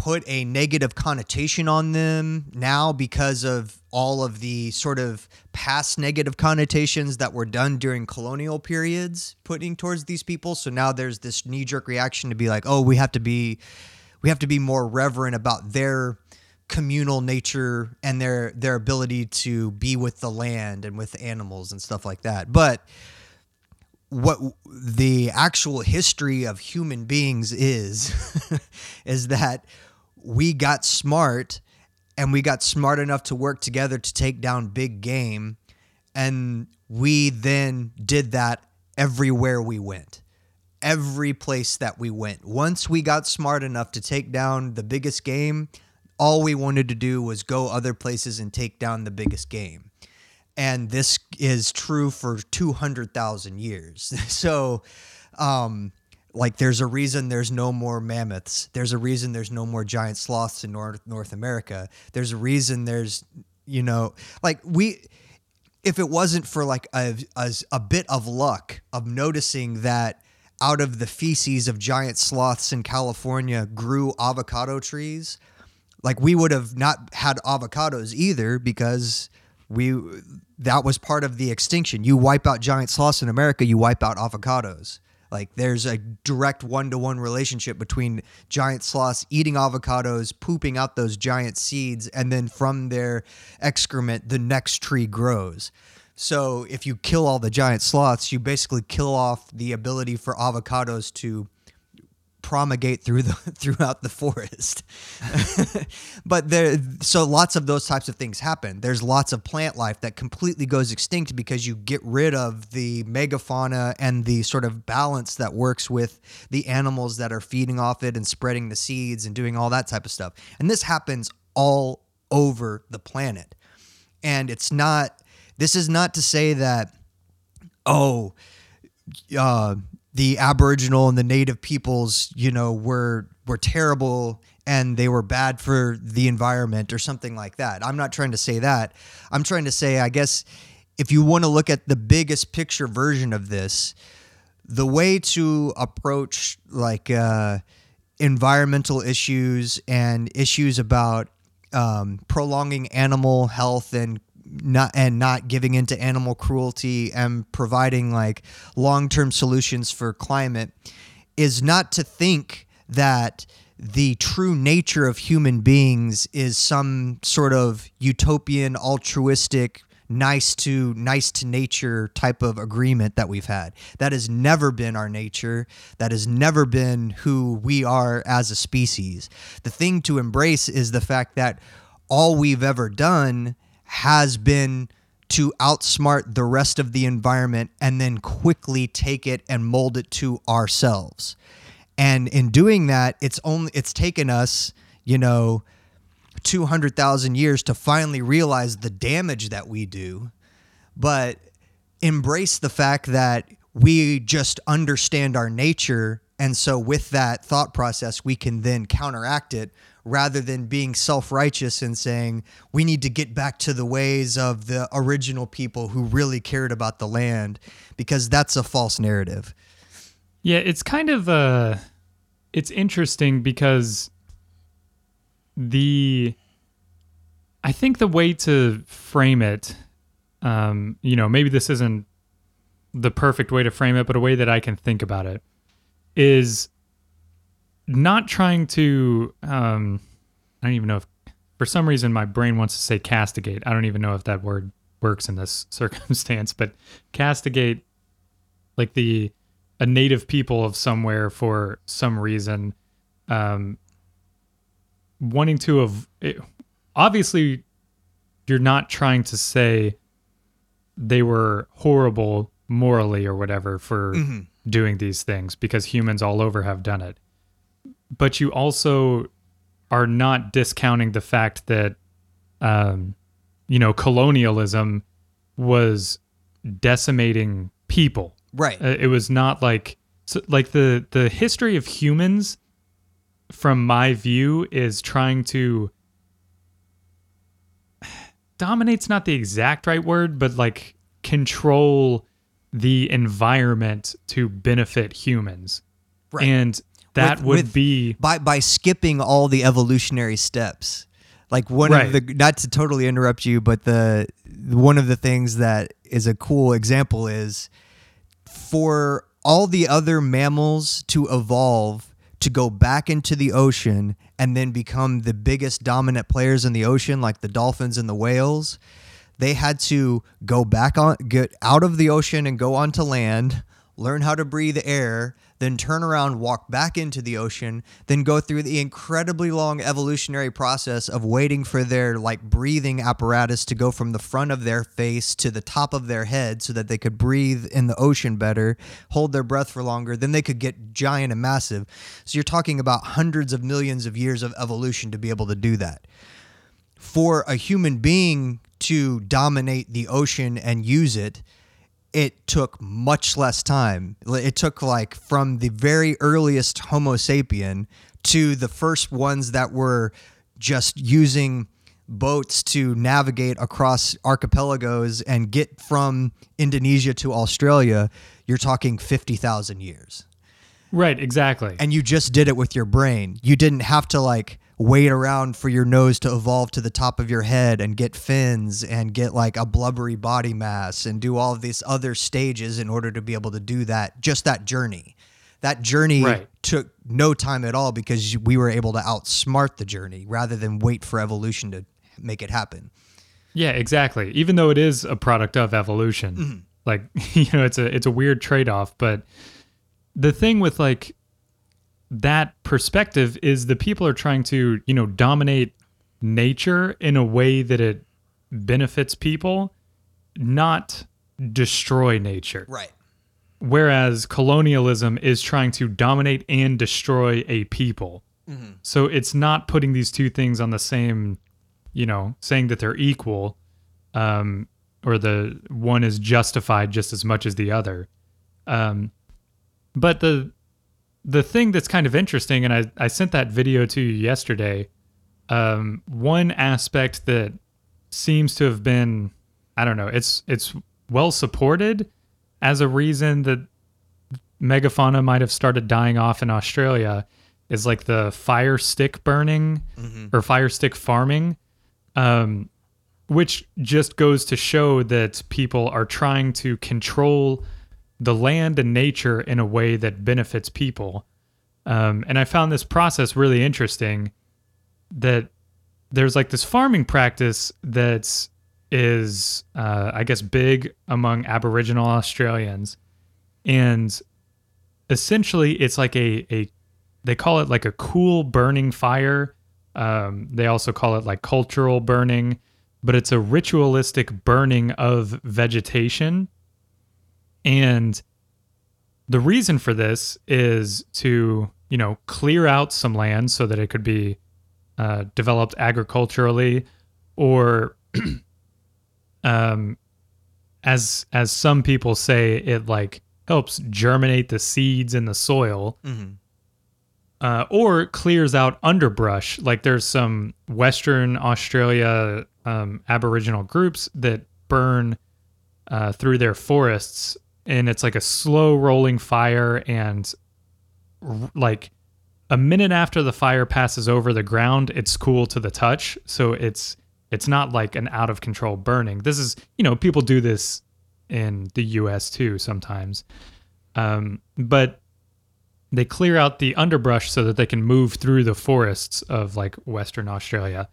Speaker 2: put a negative connotation on them now because of all of the sort of past negative connotations that were done during colonial periods putting towards these people. So now there's this knee jerk reaction to be like oh we have to be we have to be more reverent about their communal nature and their their ability to be with the land and with animals and stuff like that. But what the actual history of human beings is is that we got smart and we got smart enough to work together to take down big game. And we then did that everywhere we went. Every place that we went. Once we got smart enough to take down the biggest game all we wanted to do was go other places and take down the biggest game. And this is true for 200,000 years. So, um, like, there's a reason there's no more mammoths. There's a reason there's no more giant sloths in North North America. There's a reason there's, you know, like we, if it wasn't for like a, a, a bit of luck of noticing that out of the feces of giant sloths in California grew avocado trees, like we would have not had avocados either because we that was part of the extinction. You wipe out giant sloths in America, you wipe out avocados. Like there's a direct one-to-one relationship between giant sloths eating avocados, pooping out those giant seeds, and then from their excrement, the next tree grows. So if you kill all the giant sloths, you basically kill off the ability for avocados to promulgate through the throughout the forest. but there so lots of those types of things happen. There's lots of plant life that completely goes extinct because you get rid of the megafauna and the sort of balance that works with the animals that are feeding off it and spreading the seeds and doing all that type of stuff. And this happens all over the planet. And it's not this is not to say that oh uh, the Aboriginal and the Native peoples, you know, were were terrible and they were bad for the environment or something like that. I'm not trying to say that. I'm trying to say, I guess, if you want to look at the biggest picture version of this, the way to approach like uh, environmental issues and issues about um, prolonging animal health and not and not giving into animal cruelty and providing like long-term solutions for climate is not to think that the true nature of human beings is some sort of utopian altruistic nice to nice to nature type of agreement that we've had. That has never been our nature. That has never been who we are as a species. The thing to embrace is the fact that all we've ever done has been to outsmart the rest of the environment and then quickly take it and mold it to ourselves. And in doing that, it's only it's taken us, you know, 200,000 years to finally realize the damage that we do, but embrace the fact that we just understand our nature and so with that thought process we can then counteract it rather than being self-righteous and saying we need to get back to the ways of the original people who really cared about the land because that's a false narrative.
Speaker 1: Yeah, it's kind of uh it's interesting because the I think the way to frame it um you know, maybe this isn't the perfect way to frame it, but a way that I can think about it is not trying to um I don't even know if for some reason my brain wants to say castigate. I don't even know if that word works in this circumstance, but castigate like the a native people of somewhere for some reason um wanting to have obviously you're not trying to say they were horrible morally or whatever for doing these things because humans all over have done it but you also are not discounting the fact that um you know colonialism was decimating people
Speaker 2: Right.
Speaker 1: uh, it was not like so, like the the history of humans from my view is trying to dominate's not the exact right word but like control the environment to benefit humans
Speaker 2: Right.
Speaker 1: and that
Speaker 2: With-
Speaker 1: would
Speaker 2: with-
Speaker 1: be
Speaker 2: by by skipping all the evolutionary steps. Like one
Speaker 1: Right.
Speaker 2: of the not to totally interrupt you, but the one of the things that is a cool example is for all the other mammals to evolve to go back into the ocean and then become the biggest dominant players in the ocean like the dolphins and the whales they had to go back on get out of the ocean and go onto land learn how to breathe air then turn around walk back into the ocean then go through the incredibly long evolutionary process of waiting for their like breathing apparatus to go from the front of their face to the top of their head so that they could breathe in the ocean better hold their breath for longer then they could get giant and massive. So you're talking about hundreds of millions of years of evolution to be able to do that. For a human being to dominate the ocean and use it, it took much less time. It took like from the very earliest Homo sapien to the first ones that were just using boats to navigate across archipelagos and get from Indonesia to Australia, you're talking 50,000 years.
Speaker 1: Right, exactly.
Speaker 2: and you just did it with your brain. You didn't have to like wait around for your nose to evolve to the top of your head and get fins and get like a blubbery body mass and do all of these other stages in order to be able to do that just that journey. That journey
Speaker 1: Right.
Speaker 2: took no time at all because we were able to outsmart the journey rather than wait for evolution to make it happen.
Speaker 1: Yeah, exactly. Even though it is a product of evolution, mm-hmm. like you know, it's a it's a weird trade off. But the thing with like that perspective is the people are trying to you know dominate nature in a way that it benefits people, not destroy nature.
Speaker 2: Right.
Speaker 1: Whereas colonialism is trying to dominate and destroy a people. So it's not putting these two things on the same, you know, saying that they're equal, um, or the one is justified just as much as the other. Um, but the the thing that's kind of interesting, and I, I sent that video to you yesterday. Um, one aspect that seems to have been, I don't know, it's it's well supported as a reason that megafauna might have started dying off in Australia is like the fire stick burning or fire stick farming, um, which just goes to show that people are trying to control the land and nature in a way that benefits people. Um, and I found this process really interesting that there's like this farming practice that's is uh, I guess big among Aboriginal Australians, and essentially it's like a a they call it like a cool burning fire. Um, they also call it like cultural burning, but it's a ritualistic burning of vegetation. And the reason for this is to, you know, clear out some land so that it could be uh, developed agriculturally or um, as as some people say, it like helps germinate the seeds in the soil, uh, or clears out underbrush. Like there's some Western Australia um, Aboriginal groups that burn uh, through their forests, and it's like a slow rolling fire, and like a minute after the fire passes over the ground, it's cool to the touch. So it's it's not like an out of control burning. This is you know people do this in the U.S. too sometimes, um, but they clear out the underbrush so that they can move through the forests of like Western Australia,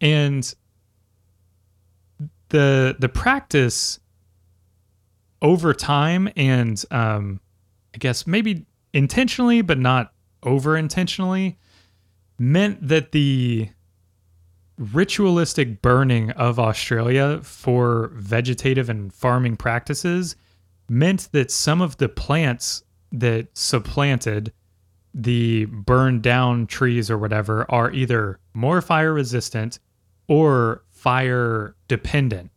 Speaker 1: and the the practice over time and um, I guess maybe intentionally but not over intentionally meant that the ritualistic burning of Australia for vegetative and farming practices meant that some of the plants that supplanted the burned down trees or whatever are either more fire resistant or fire dependent.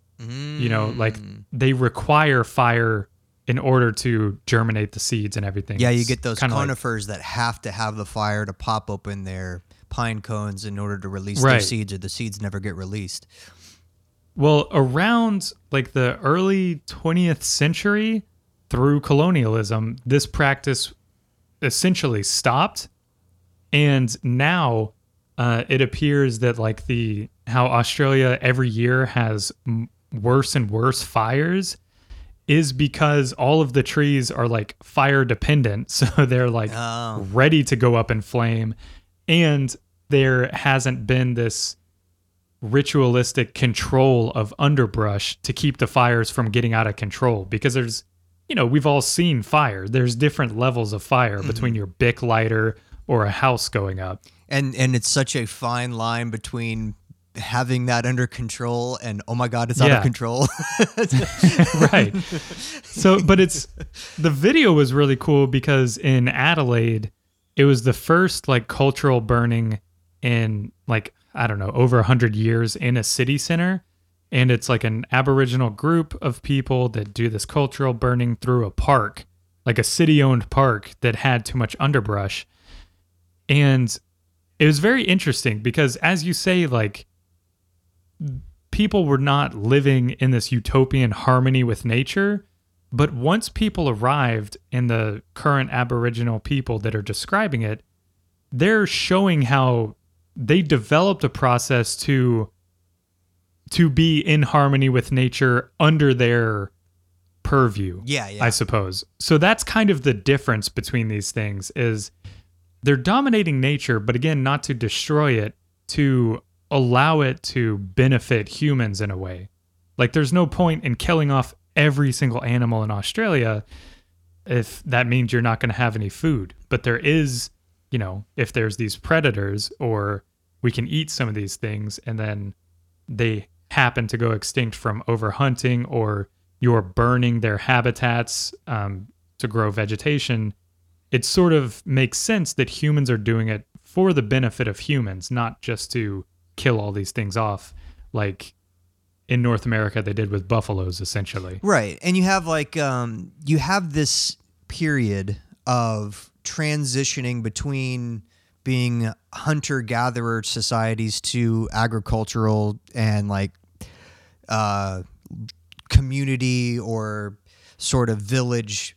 Speaker 1: You know, like they require fire in order to germinate the seeds and everything.
Speaker 2: Yeah, you get those
Speaker 1: kinda like-
Speaker 2: conifers that have to have the fire to pop open their pine cones in order to release their seeds, or the seeds never get released.
Speaker 1: Well, around like the early 20th century through colonialism, this practice essentially stopped. And now uh, it appears that like the how Australia every year has m- worse and worse fires is because all of the trees are like fire dependent. So they're like
Speaker 2: Oh.
Speaker 1: ready to go up in flame. And there hasn't been this ritualistic control of underbrush to keep the fires from getting out of control because there's you know we've all seen fire there's different levels of fire mm-hmm. between your bic lighter or a house going up
Speaker 2: And and it's such a fine line between having that under control and oh my god, it's out of control.
Speaker 1: right. So but it's the video was really cool because in adelaide it was the first like cultural burning in like i don't know over 100 years in a city center. And it's like an aboriginal group of people that do this cultural burning through a park like a city owned park that had too much underbrush. And it was very interesting because as you say like people were not living in this utopian harmony with nature But once people arrived and the current Aboriginal people that are describing it, they're showing how they developed a process to to be in harmony with nature under their purview.
Speaker 2: Yeah, yeah.
Speaker 1: I suppose. So that's kind of the difference between these things is they're dominating nature, but again, not to destroy it, to allow it to benefit humans in a way. Like there's no point in killing off every single animal in Australia if that means you're not going to have any food. But there is, you know, if there's these predators or we can eat some of these things and then they happen to go extinct from overhunting or you're burning their habitats um, to grow vegetation, it sort of makes sense that humans are doing it for the benefit of humans, not just to kill all these things off, like in North America they did with buffaloes, essentially.
Speaker 2: Right. And you have like um you have this period of transitioning between being hunter gatherer societies to agricultural and like uh community or sort of village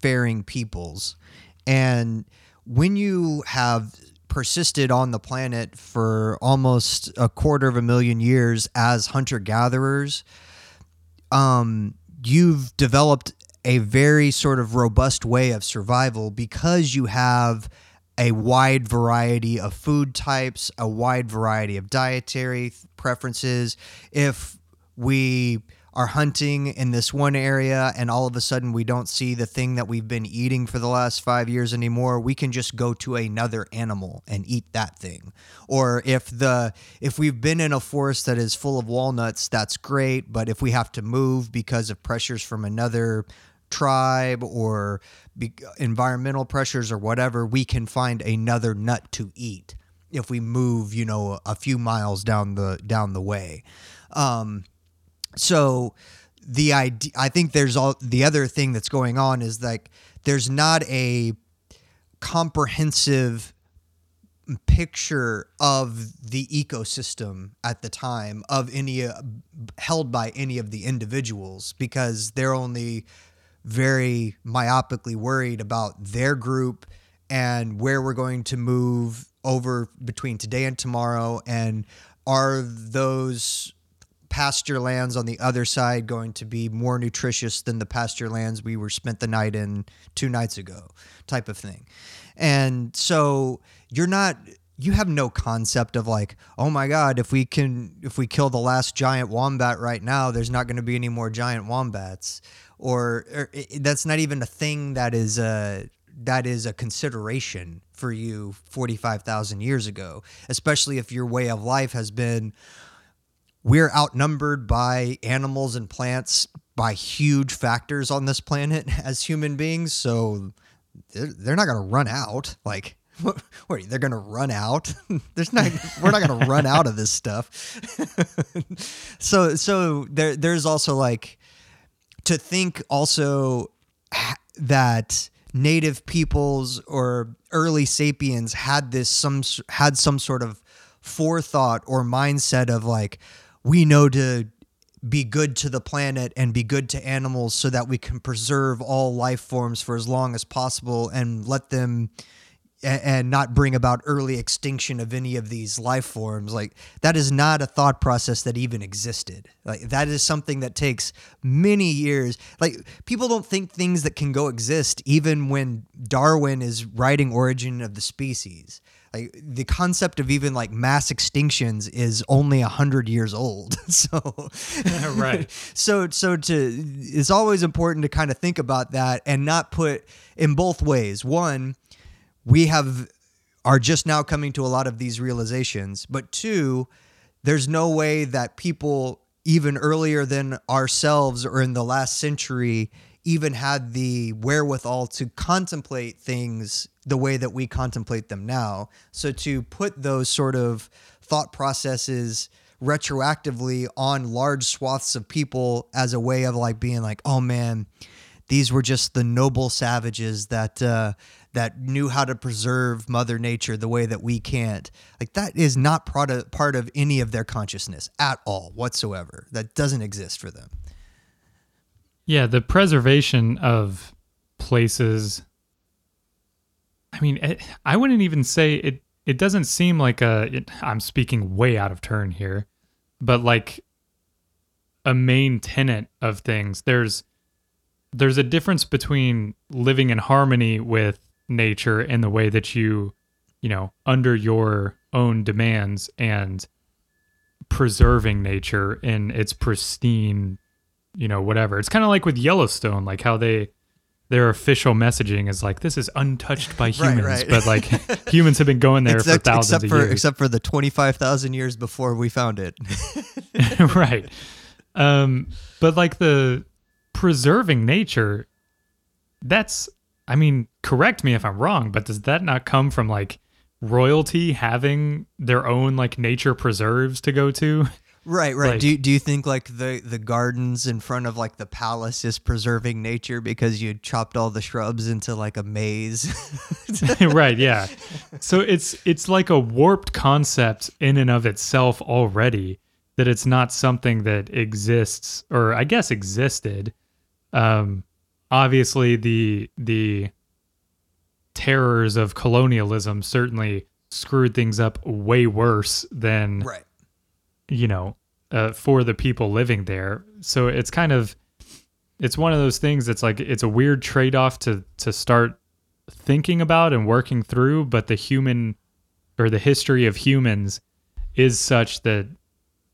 Speaker 2: faring peoples. And when you have persisted on the planet for almost a quarter of a million years as hunter gatherers, um, you've developed a very sort of robust way of survival because you have a wide variety of food types, a wide variety of dietary preferences. If we are hunting in this one area and all of a sudden we don't see the thing that we've been eating for the last five years anymore we can just go to another animal and eat that thing. Or if the if we've been in a forest that is full of walnuts that's great but if we have to move because of pressures from another tribe or environmental pressures or whatever we can find another nut to eat if we move you know a few miles down the down the way. Um, so the idea i think there's all the other thing that's going on is like there's not a comprehensive picture of the ecosystem at the time of any uh, held by any of the individuals because they're only very myopically worried about their group and where we're going to move over between today and tomorrow. And are those pasture lands on the other side going to be more nutritious than the pasture lands we were spent the night in two nights ago type of thing. And so you're not you have no concept of like oh my god if we can if we kill the last giant wombat right now there's not going to be any more giant wombats. Or, or i- i- that's not even a thing that is a that is a consideration for you 45,000 years ago especially if your way of life has been we're outnumbered by animals and plants by huge factors on this planet as human beings. So they're, they're not going to run out. Like what, they're going to run out? There's not we're not going to run out of this stuff. So so there there's also like to think also that native peoples or early sapiens had this some had some sort of forethought or mindset of like we know to be good to the planet and be good to animals so that we can preserve all life forms for as long as possible and let them and not bring about early extinction of any of these life forms. Like that is not a thought process that even existed. Like that is something that takes many years. Like people don't think things that can go exist even when darwin is writing origin of the species like the concept of even like mass extinctions is only a hundred years old so
Speaker 1: Right.
Speaker 2: so so to it's always important to kind of think about that and not put in both ways one we have are just now coming to a lot of these realizations but two there's no way that people even earlier than ourselves or in the last century even had the wherewithal to contemplate things the way that we contemplate them now so to put those sort of thought processes retroactively on large swaths of people as a way of like being like oh man these were just the noble savages that uh, that knew how to preserve Mother Nature the way that we can't. Like that is not part of, part of any of their consciousness at all whatsoever. That doesn't exist for them.
Speaker 1: Yeah, the preservation of places. I mean, it, I wouldn't even say it. It doesn't seem like a. It, I'm speaking way out of turn here, but like a main tenet of things. There's there's a difference between living in harmony with nature and the way that you, you know, under your own demands and preserving nature in its pristine you know whatever it's kind of like with yellowstone like how they their official messaging is like this is untouched by humans
Speaker 2: right.
Speaker 1: but like humans have been going there
Speaker 2: except,
Speaker 1: for thousands
Speaker 2: except
Speaker 1: of
Speaker 2: for
Speaker 1: years
Speaker 2: except for the 25,000 years before we found it.
Speaker 1: right um but like the preserving nature that's i mean correct me if i'm wrong but does that not come from like royalty having their own like nature preserves to go to
Speaker 2: Right, right.
Speaker 1: Like-
Speaker 2: do you, do you think like the the gardens in front of like the palace is preserving nature because you chopped all the shrubs into like a maze?
Speaker 1: right yeah so it's it's like a warped concept in and of itself already that it's not something that exists or i guess existed um obviously the the terrors of colonialism certainly screwed things up way worse than
Speaker 2: right.
Speaker 1: You know, uh, for the people living there. So it's kind of, it's one of those things that's like it's a weird trade off to to start thinking about and working through. But the human or the history of humans is such that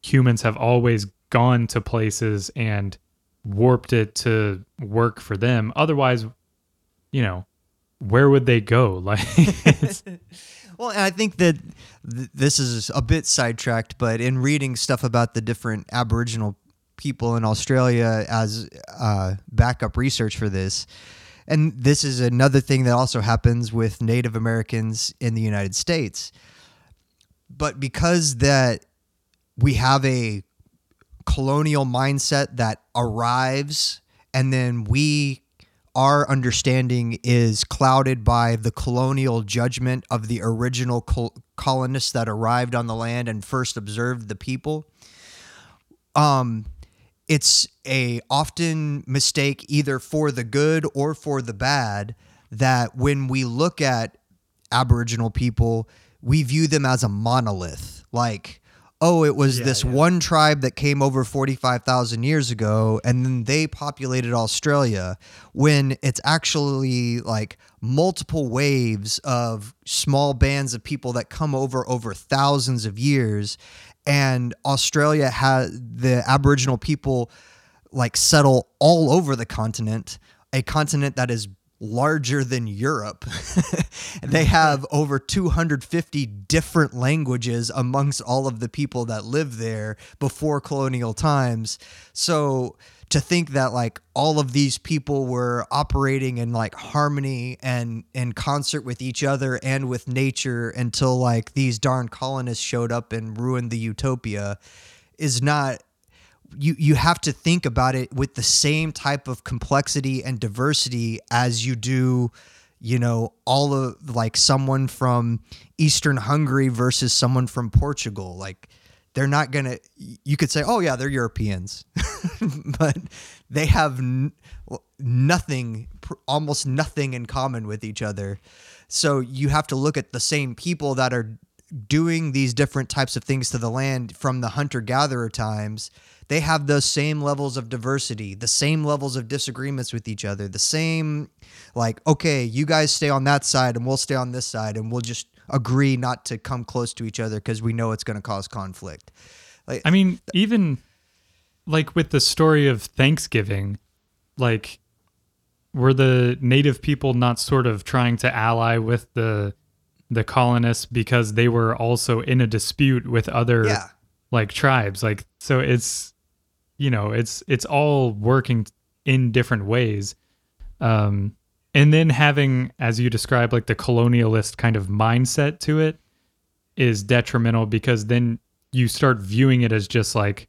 Speaker 1: humans have always gone to places and warped it to work for them. Otherwise, you know, where would they go? Like,
Speaker 2: Well, and I think that th- this is a bit sidetracked, but in reading stuff about the different Aboriginal people in Australia as uh, backup research for this, and this is another thing that also happens with Native Americans in the United States. But because that we have a colonial mindset that arrives and then we our understanding is clouded by the colonial judgment of the original col- colonists that arrived on the land and first observed the people. Um it's a often mistake either for the good or for the bad that when we look at aboriginal people we view them as a monolith. Like oh it was
Speaker 1: Yeah,
Speaker 2: this
Speaker 1: yeah.
Speaker 2: one tribe that came over 45,000 years ago and then they populated Australia when it's actually like multiple waves of small bands of people that come over over thousands of years and Australia has the aboriginal people like settle all over the continent, a continent that is larger than Europe. they have over 250 different languages amongst all of the people that live there before colonial times. So to think that like all of these people were operating in like harmony and in concert with each other and with nature until like these darn colonists showed up and ruined the utopia is not you you have to think about it with the same type of complexity and diversity as you do you know all of like someone from eastern hungary versus someone from portugal. Like they're not gonna you could say oh yeah they're europeans. But they have n- nothing almost nothing in common with each other. So you have to look at the same people that are doing these different types of things to the land from the hunter gatherer times they have those same levels of diversity the same levels of disagreements with each other the same like okay you guys stay on that side and we'll stay on this side and we'll just agree not to come close to each other because we know it's going to cause conflict. Like
Speaker 1: I mean, even like with the story of Thanksgiving, like were the native people not sort of trying to ally with the the colonists because they were also in a dispute with other
Speaker 2: yeah.
Speaker 1: like tribes? Like so it's you know it's it's all working in different ways. Um and then having as you described like the colonialist kind of mindset to it is detrimental because then you start viewing it as just like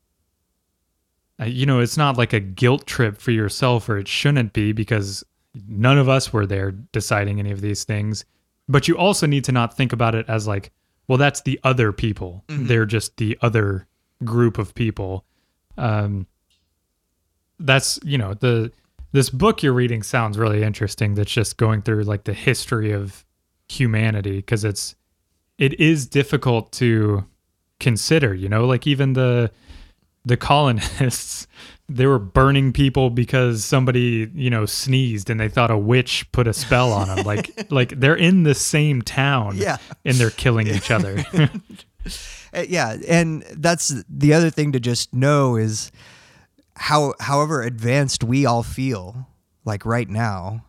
Speaker 1: uh, you know it's not like a guilt trip for yourself or it shouldn't be because none of us were there deciding any of these things. But you also need to not think about it as like well that's the other people. They're just the other group of people um that's you know the this book you're reading sounds really interesting. That's just going through like the history of humanity because it's it is difficult to consider. You know, like even the the colonists they were burning people because somebody you know sneezed and they thought a witch put a spell on them like like they're in the same town
Speaker 2: Yeah.
Speaker 1: and they're killing each other
Speaker 2: yeah, and that's the other thing to just know is how however advanced we all feel like right now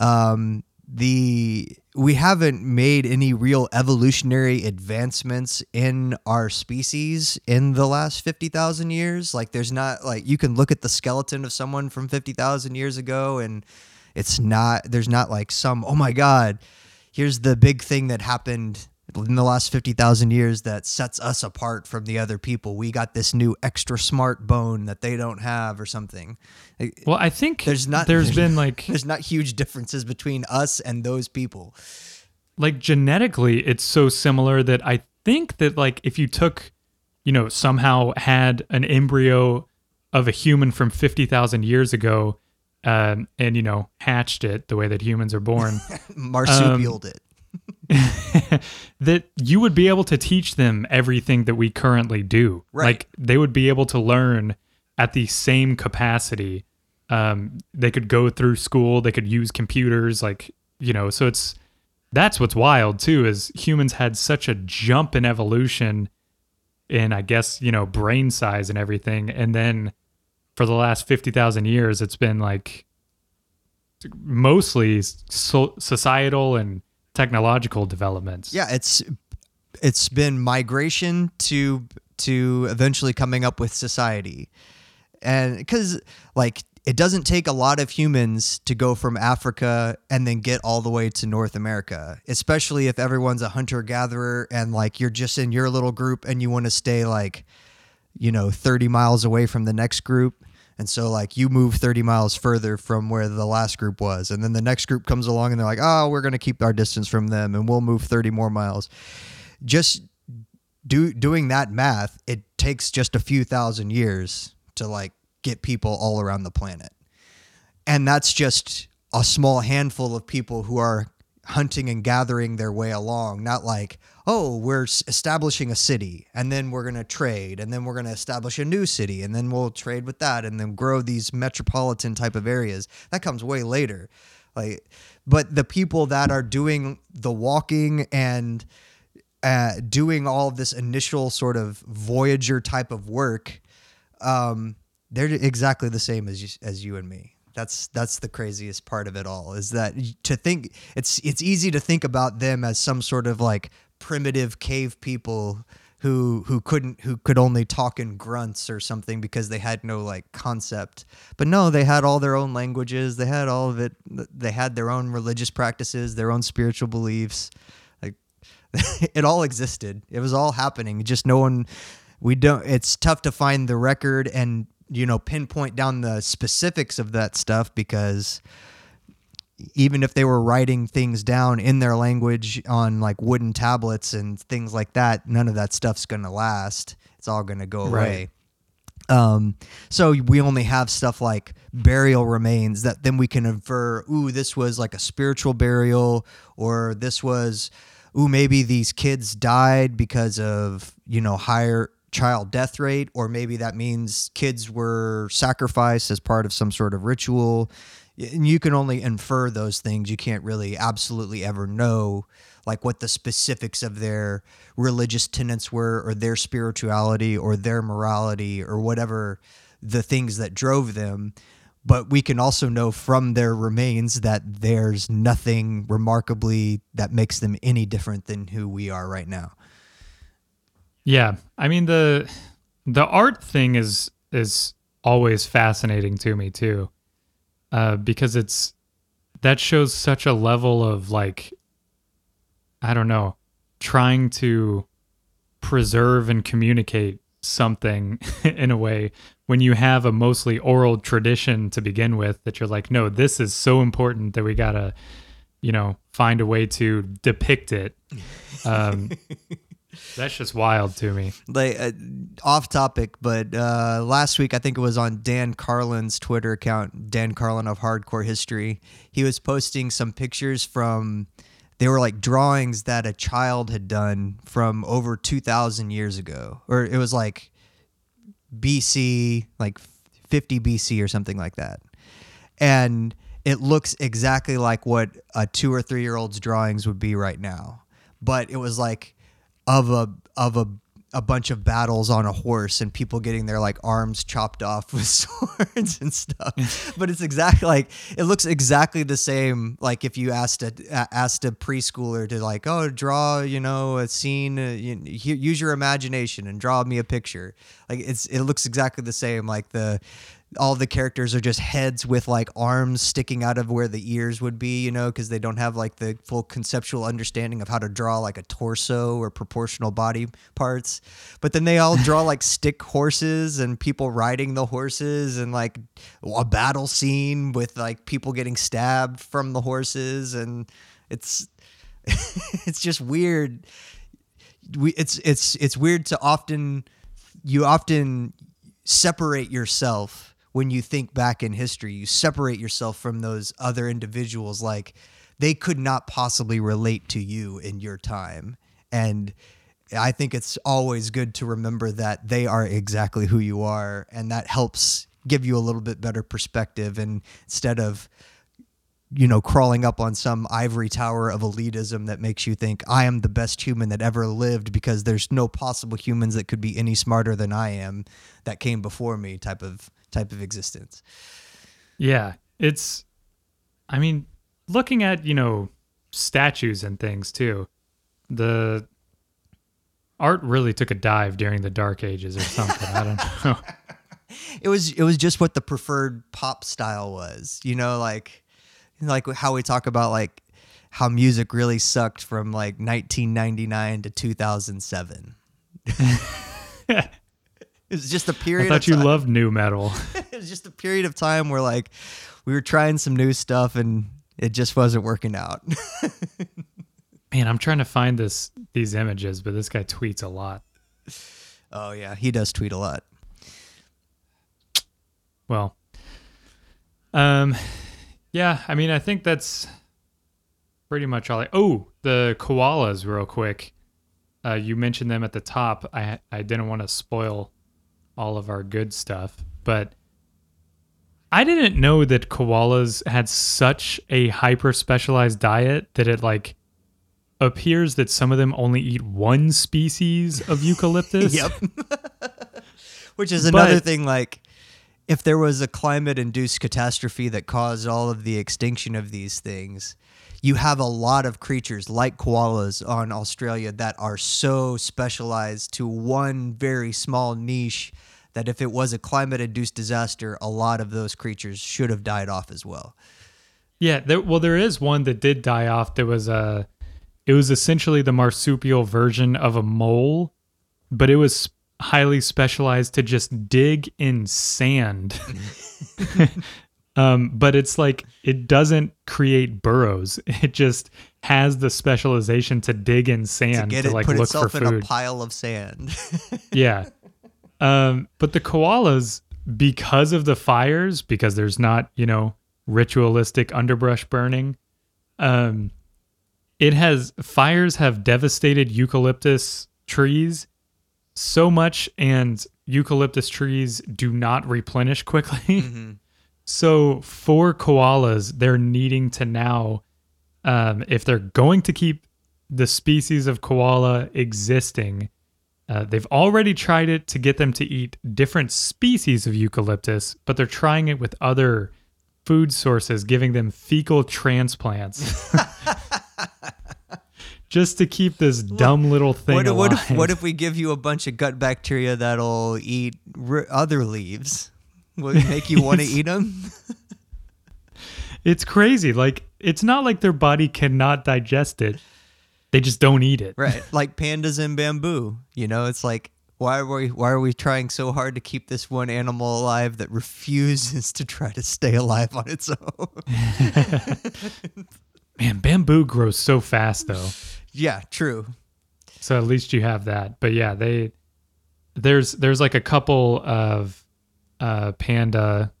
Speaker 2: um the we haven't made any real evolutionary advancements in our species in the last 50,000 years. Like there's not like you can look at the skeleton of someone from 50,000 years ago and it's not there's not like some oh my god here's the big thing that happened in the last 50,000 years that sets us apart from the other people. We got this new extra smart bone that they don't have or something.
Speaker 1: Well i think
Speaker 2: There's not-
Speaker 1: there's been like
Speaker 2: There's not huge differences between us and those people.
Speaker 1: like genetically it's so similar that I think that like if you took you know somehow had an embryo of a human from 50,000 years ago um, and you know hatched it the way that humans are born
Speaker 2: Marsupialed it.
Speaker 1: that you would be able to teach them everything that we currently do
Speaker 2: Right.
Speaker 1: like they would be able to learn at the same capacity um, they could go through school they could use computers like you know so it's that's what's wild too is humans had such a jump in evolution in i guess you know brain size and everything and then for the last 50,000 years it's been like mostly so- societal and technological developments
Speaker 2: Yeah, it's it's been migration to to eventually coming up with society. And cuz like it doesn't take a lot of humans to go from Africa and then get all the way to North America, especially if everyone's a hunter gatherer and like you're just in your little group and you want to stay like you know 30 miles away from the next group and so like you move 30 miles further from where the last group was and then the next group comes along and they're like oh we're going to keep our distance from them and we'll move 30 more miles. Just do doing that math it takes just a few thousand years to like get people all around the planet. And that's just a small handful of people who are hunting and gathering their way along not like oh we're establishing a city and then we're going to trade and then we're going to establish a new city and then we'll trade with that and then grow these metropolitan type of areas that comes way later like but the people that are doing the walking and uh, doing all of this initial sort of voyager type of work um, they're exactly the same as you, as you and me. That's that's the craziest part of it all is that to think it's it's easy to think about them as some sort of like primitive cave people who who couldn't who could only talk in grunts or something because they had no like concept. But no, they had all their own languages. They had all of it. They had their own religious practices, their own spiritual beliefs. Like it all existed. It was all happening. Just no one we don't it's tough to find the record and you know pinpoint down the specifics of that stuff because even if they were writing things down in their language on like wooden tablets and things like that none of that stuff's going to last. It's all going to go away. Um, so we only have stuff like burial remains that then we can infer, ooh, this was like a spiritual burial, or this was, ooh, maybe these kids died because of, you know, higher child death rate, or maybe that means kids were sacrificed as part of some sort of ritual. And you can only infer those things. You can't really absolutely ever know like what the specifics of their religious tenets were or their spirituality or their morality or whatever the things that drove them but we can also know from their remains that there's nothing remarkably that makes them any different than who we are right now
Speaker 1: Yeah, I mean the the art thing is is always fascinating to me too, uh, because it's that shows such a level of like I don't know, trying to preserve and communicate something in a way when you have a mostly oral tradition to begin with that you're like no this is so important that we gotta you know find a way to depict it. Um That's just wild to me.
Speaker 2: like uh, off topic, but uh, last week I think it was on Dan Carlin's Twitter account, Dan Carlin of Hardcore History. He was posting some pictures from. They were like drawings that a child had done from over two thousand years ago, or it was like BC, like fifty BC or something like that, and it looks exactly like what a two or three year old's drawings would be right now, but it was like of a of a a bunch of battles on a horse and people getting their like arms chopped off with swords and stuff. but it's exactly like it looks exactly the same. Like if you asked a asked a preschooler to like, oh, draw, you know, a scene, uh, you- use your imagination and draw me a picture. Like it's it looks exactly the same. Like the all the characters are just heads with like arms sticking out of where the ears would be, you know, because they don't have like the full conceptual understanding of how to draw like a torso or proportional body parts. But then they all draw like stick horses and people riding the horses and like a battle scene with like people getting stabbed from the horses and it's it's just weird. We it's it's it's weird to often you often separate yourself when you think back in history. You separate yourself from those other individuals like they could not possibly relate to you in your time. And I think it's always good to remember that they are exactly who you are and that helps give you a little bit better perspective and instead of you know, crawling up on some ivory tower of elitism that makes you think I am the best human that ever lived because there's no possible humans that could be any smarter than I am that came before me type of type of existence.
Speaker 1: Yeah, it's. I mean, looking at you know statues and things too, the art really took a dive during the Dark Ages or something. I don't know.
Speaker 2: It was it was just what the preferred pop style was, you know, like like how we talk about like how music really sucked from like 1999 to 2007. it was just a period.
Speaker 1: I
Speaker 2: thought
Speaker 1: you loved nu metal.
Speaker 2: it was just a period of time where like we were trying some new stuff and it just wasn't working out.
Speaker 1: Man, I'm trying to find this these images, but this guy tweets a lot.
Speaker 2: oh yeah, he does tweet a lot.
Speaker 1: Well, um, yeah. I mean, I think that's pretty much all. I, oh, the koalas, real quick. Uh, you mentioned them at the top. I I didn't want to spoil all of our good stuff, but I didn't know that koalas had such a hyper specialized diet that it like appears that some of them only eat one species of eucalyptus.
Speaker 2: Yep. Which is another
Speaker 1: But-
Speaker 2: thing like if there was a climate induced catastrophe that caused all of the extinction of these things, you have a lot of creatures like koalas on Australia that are so specialized to one very small niche that if it was a climate induced disaster, a lot of those creatures should have died off as well.
Speaker 1: Yeah, there, well, there is one that did die off. There was a, it was essentially the marsupial version of a mole, but it was highly specialized to just dig in sand. um, but it's like it doesn't create burrows. It just has the specialization to dig in sand to,
Speaker 2: get it
Speaker 1: like
Speaker 2: put
Speaker 1: look for
Speaker 2: itself in a
Speaker 1: food.
Speaker 2: pile of sand.
Speaker 1: yeah. Um, but the koalas, because of the fires, because there's not, you know, ritualistic underbrush burning, um, it has fires have devastated eucalyptus trees so much, and eucalyptus trees do not replenish quickly. So for koalas, they're needing to now, um, if they're going to keep the species of koala existing, uh, they've already tried it to get them to eat different species of eucalyptus, but they're trying it with other food sources, giving them fecal transplants. Just to keep this dumb little thing
Speaker 2: What,
Speaker 1: alive.
Speaker 2: what, if, what if we give you a bunch of gut bacteria that'll eat r- other leaves? Will it make you want to eat them?
Speaker 1: It's crazy. Like it's not like their body cannot digest it. They just don't eat it.
Speaker 2: Right, like pandas and bamboo. You know, it's like why are we why are we trying so hard to keep this one animal alive that refuses to try to stay alive on its own?
Speaker 1: Man, bamboo grows so fast though.
Speaker 2: yeah, true.
Speaker 1: So at least you have that. But yeah, they there's there's like a couple of uh panda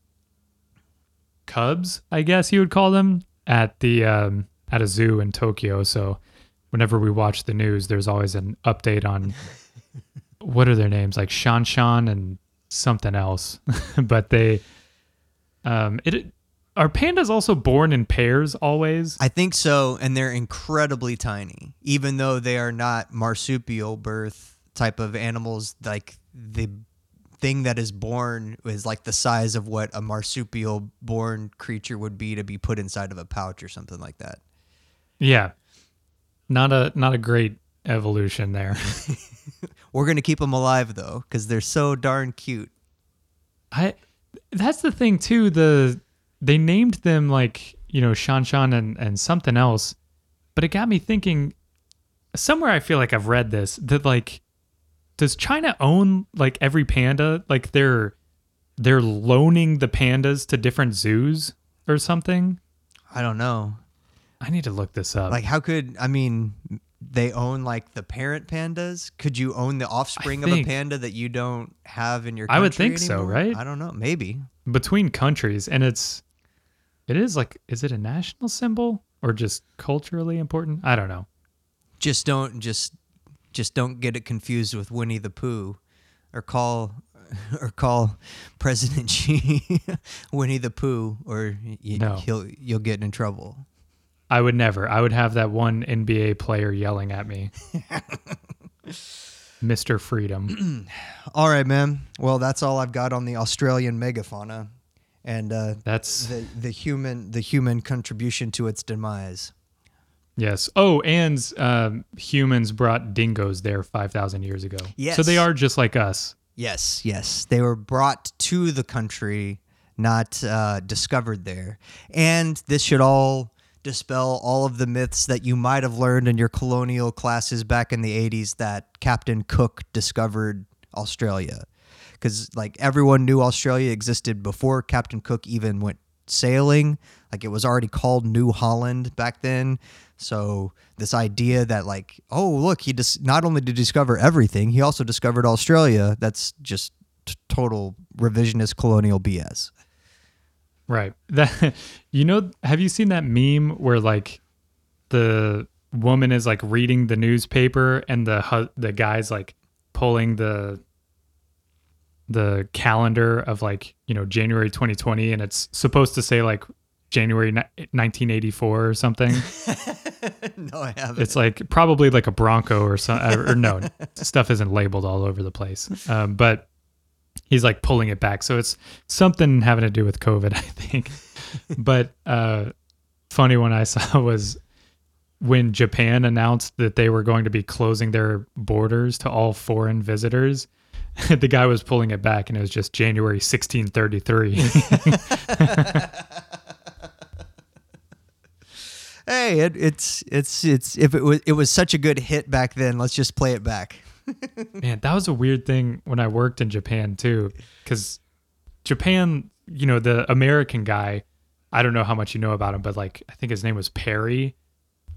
Speaker 1: cubs, I guess you would call them, at the um at a zoo in Tokyo. So whenever we watch the news, there's always an update on what are their names? Like Shan Shan and something else. but they um it are pandas also born in pairs always?
Speaker 2: I think so, and they're incredibly tiny, even though they are not marsupial birth type of animals. Like the thing that is born is like the size of what a marsupial born creature would be to be put inside of a pouch or something like that.
Speaker 1: Yeah. Not a not a great evolution there.
Speaker 2: We're gonna keep them alive though, because they're so darn cute.
Speaker 1: I that's the thing too, the they named them like, you know, Shan Shan and, and something else, but it got me thinking somewhere I feel like I've read this that like does China own like every panda? Like they're they're loaning the pandas to different zoos or something?
Speaker 2: I don't know.
Speaker 1: I need to look this up.
Speaker 2: Like, how could I mean? They own like the parent pandas. Could you own the offspring of a panda that you don't have in your? Country
Speaker 1: I would think so, right?
Speaker 2: I don't know. Maybe.
Speaker 1: between countries and it's it is like is it a national symbol or just culturally important i don't know
Speaker 2: just don't just just don't get it confused with Winnie the Pooh, or call or call President Xi Winnie the Pooh, or y-
Speaker 1: No.
Speaker 2: he'll you'll get in trouble.
Speaker 1: i would never i would have that one nba player yelling at me mr freedom
Speaker 2: All right, man. Well, that's all I've got on the Australian megafauna, and uh,
Speaker 1: that's
Speaker 2: the the human the human contribution to its demise.
Speaker 1: Yes oh and um, humans brought dingoes there 5000 years ago
Speaker 2: Yes.
Speaker 1: so they are just like us
Speaker 2: Yes, yes. They were brought to the country, not uh, discovered there. And this should all dispel all of the myths that you might have learned in your colonial classes back in the 80s that Captain Cook discovered Australia. Because, like, everyone knew Australia existed before Captain Cook even went sailing. Like, it was already called New Holland back then. So, this idea that, like, oh, look, he just not only did discover everything, he also discovered Australia, that's just t- total revisionist colonial BS.
Speaker 1: right that you know have you seen that meme where like the woman is like reading the newspaper and the hu- the guy's like pulling the the calendar of like you know January 2020 and it's supposed to say like January 1984 or something.
Speaker 2: no, I haven't.
Speaker 1: it's like probably like a Bronco or something. Or no, stuff isn't labeled all over the place. Um, but he's like pulling it back, so it's something having to do with COVID, I think. but uh, funny one I saw was when Japan announced that they were going to be closing their borders to all foreign visitors. the guy was pulling it back, and it was just January 1633.
Speaker 2: hey, it, it's it's it's if it was it was such a good hit back then, let's just play it back.
Speaker 1: Man, that was a weird thing when I worked in Japan too, because Japan, you know, the American guy, I don't know how much you know about him, but like I think his name was Perry.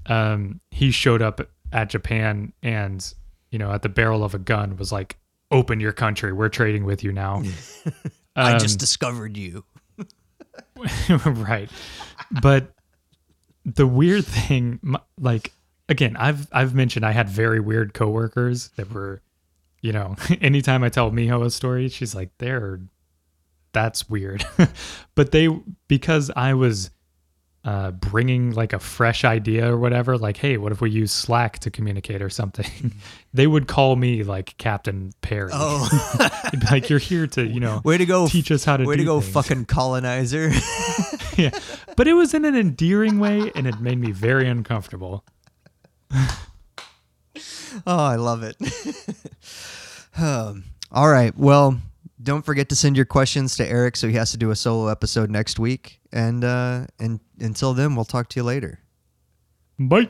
Speaker 1: Um, he showed up at Japan and you know at the barrel of a gun was like, "Open your country, we're trading with you now."
Speaker 2: I
Speaker 1: Um,
Speaker 2: just discovered you.
Speaker 1: right but the weird thing like again i've i've mentioned i had very weird coworkers that were you know anytime i tell miho a story she's like they're that's weird but they because i was uh, bringing like a fresh idea or whatever like hey what if we use slack to communicate or something they would call me like captain perry
Speaker 2: Oh,
Speaker 1: like you're here to you know
Speaker 2: way to go!
Speaker 1: teach us how to
Speaker 2: way to go,
Speaker 1: things."
Speaker 2: fucking colonizer.
Speaker 1: yeah, but it was in an endearing way, and it made me very uncomfortable.
Speaker 2: oh, I love it. um, all right, well, don't forget to send your questions to Eric, so he has to do a solo episode next week. And uh, and until then, we'll talk to you later.
Speaker 1: Bye.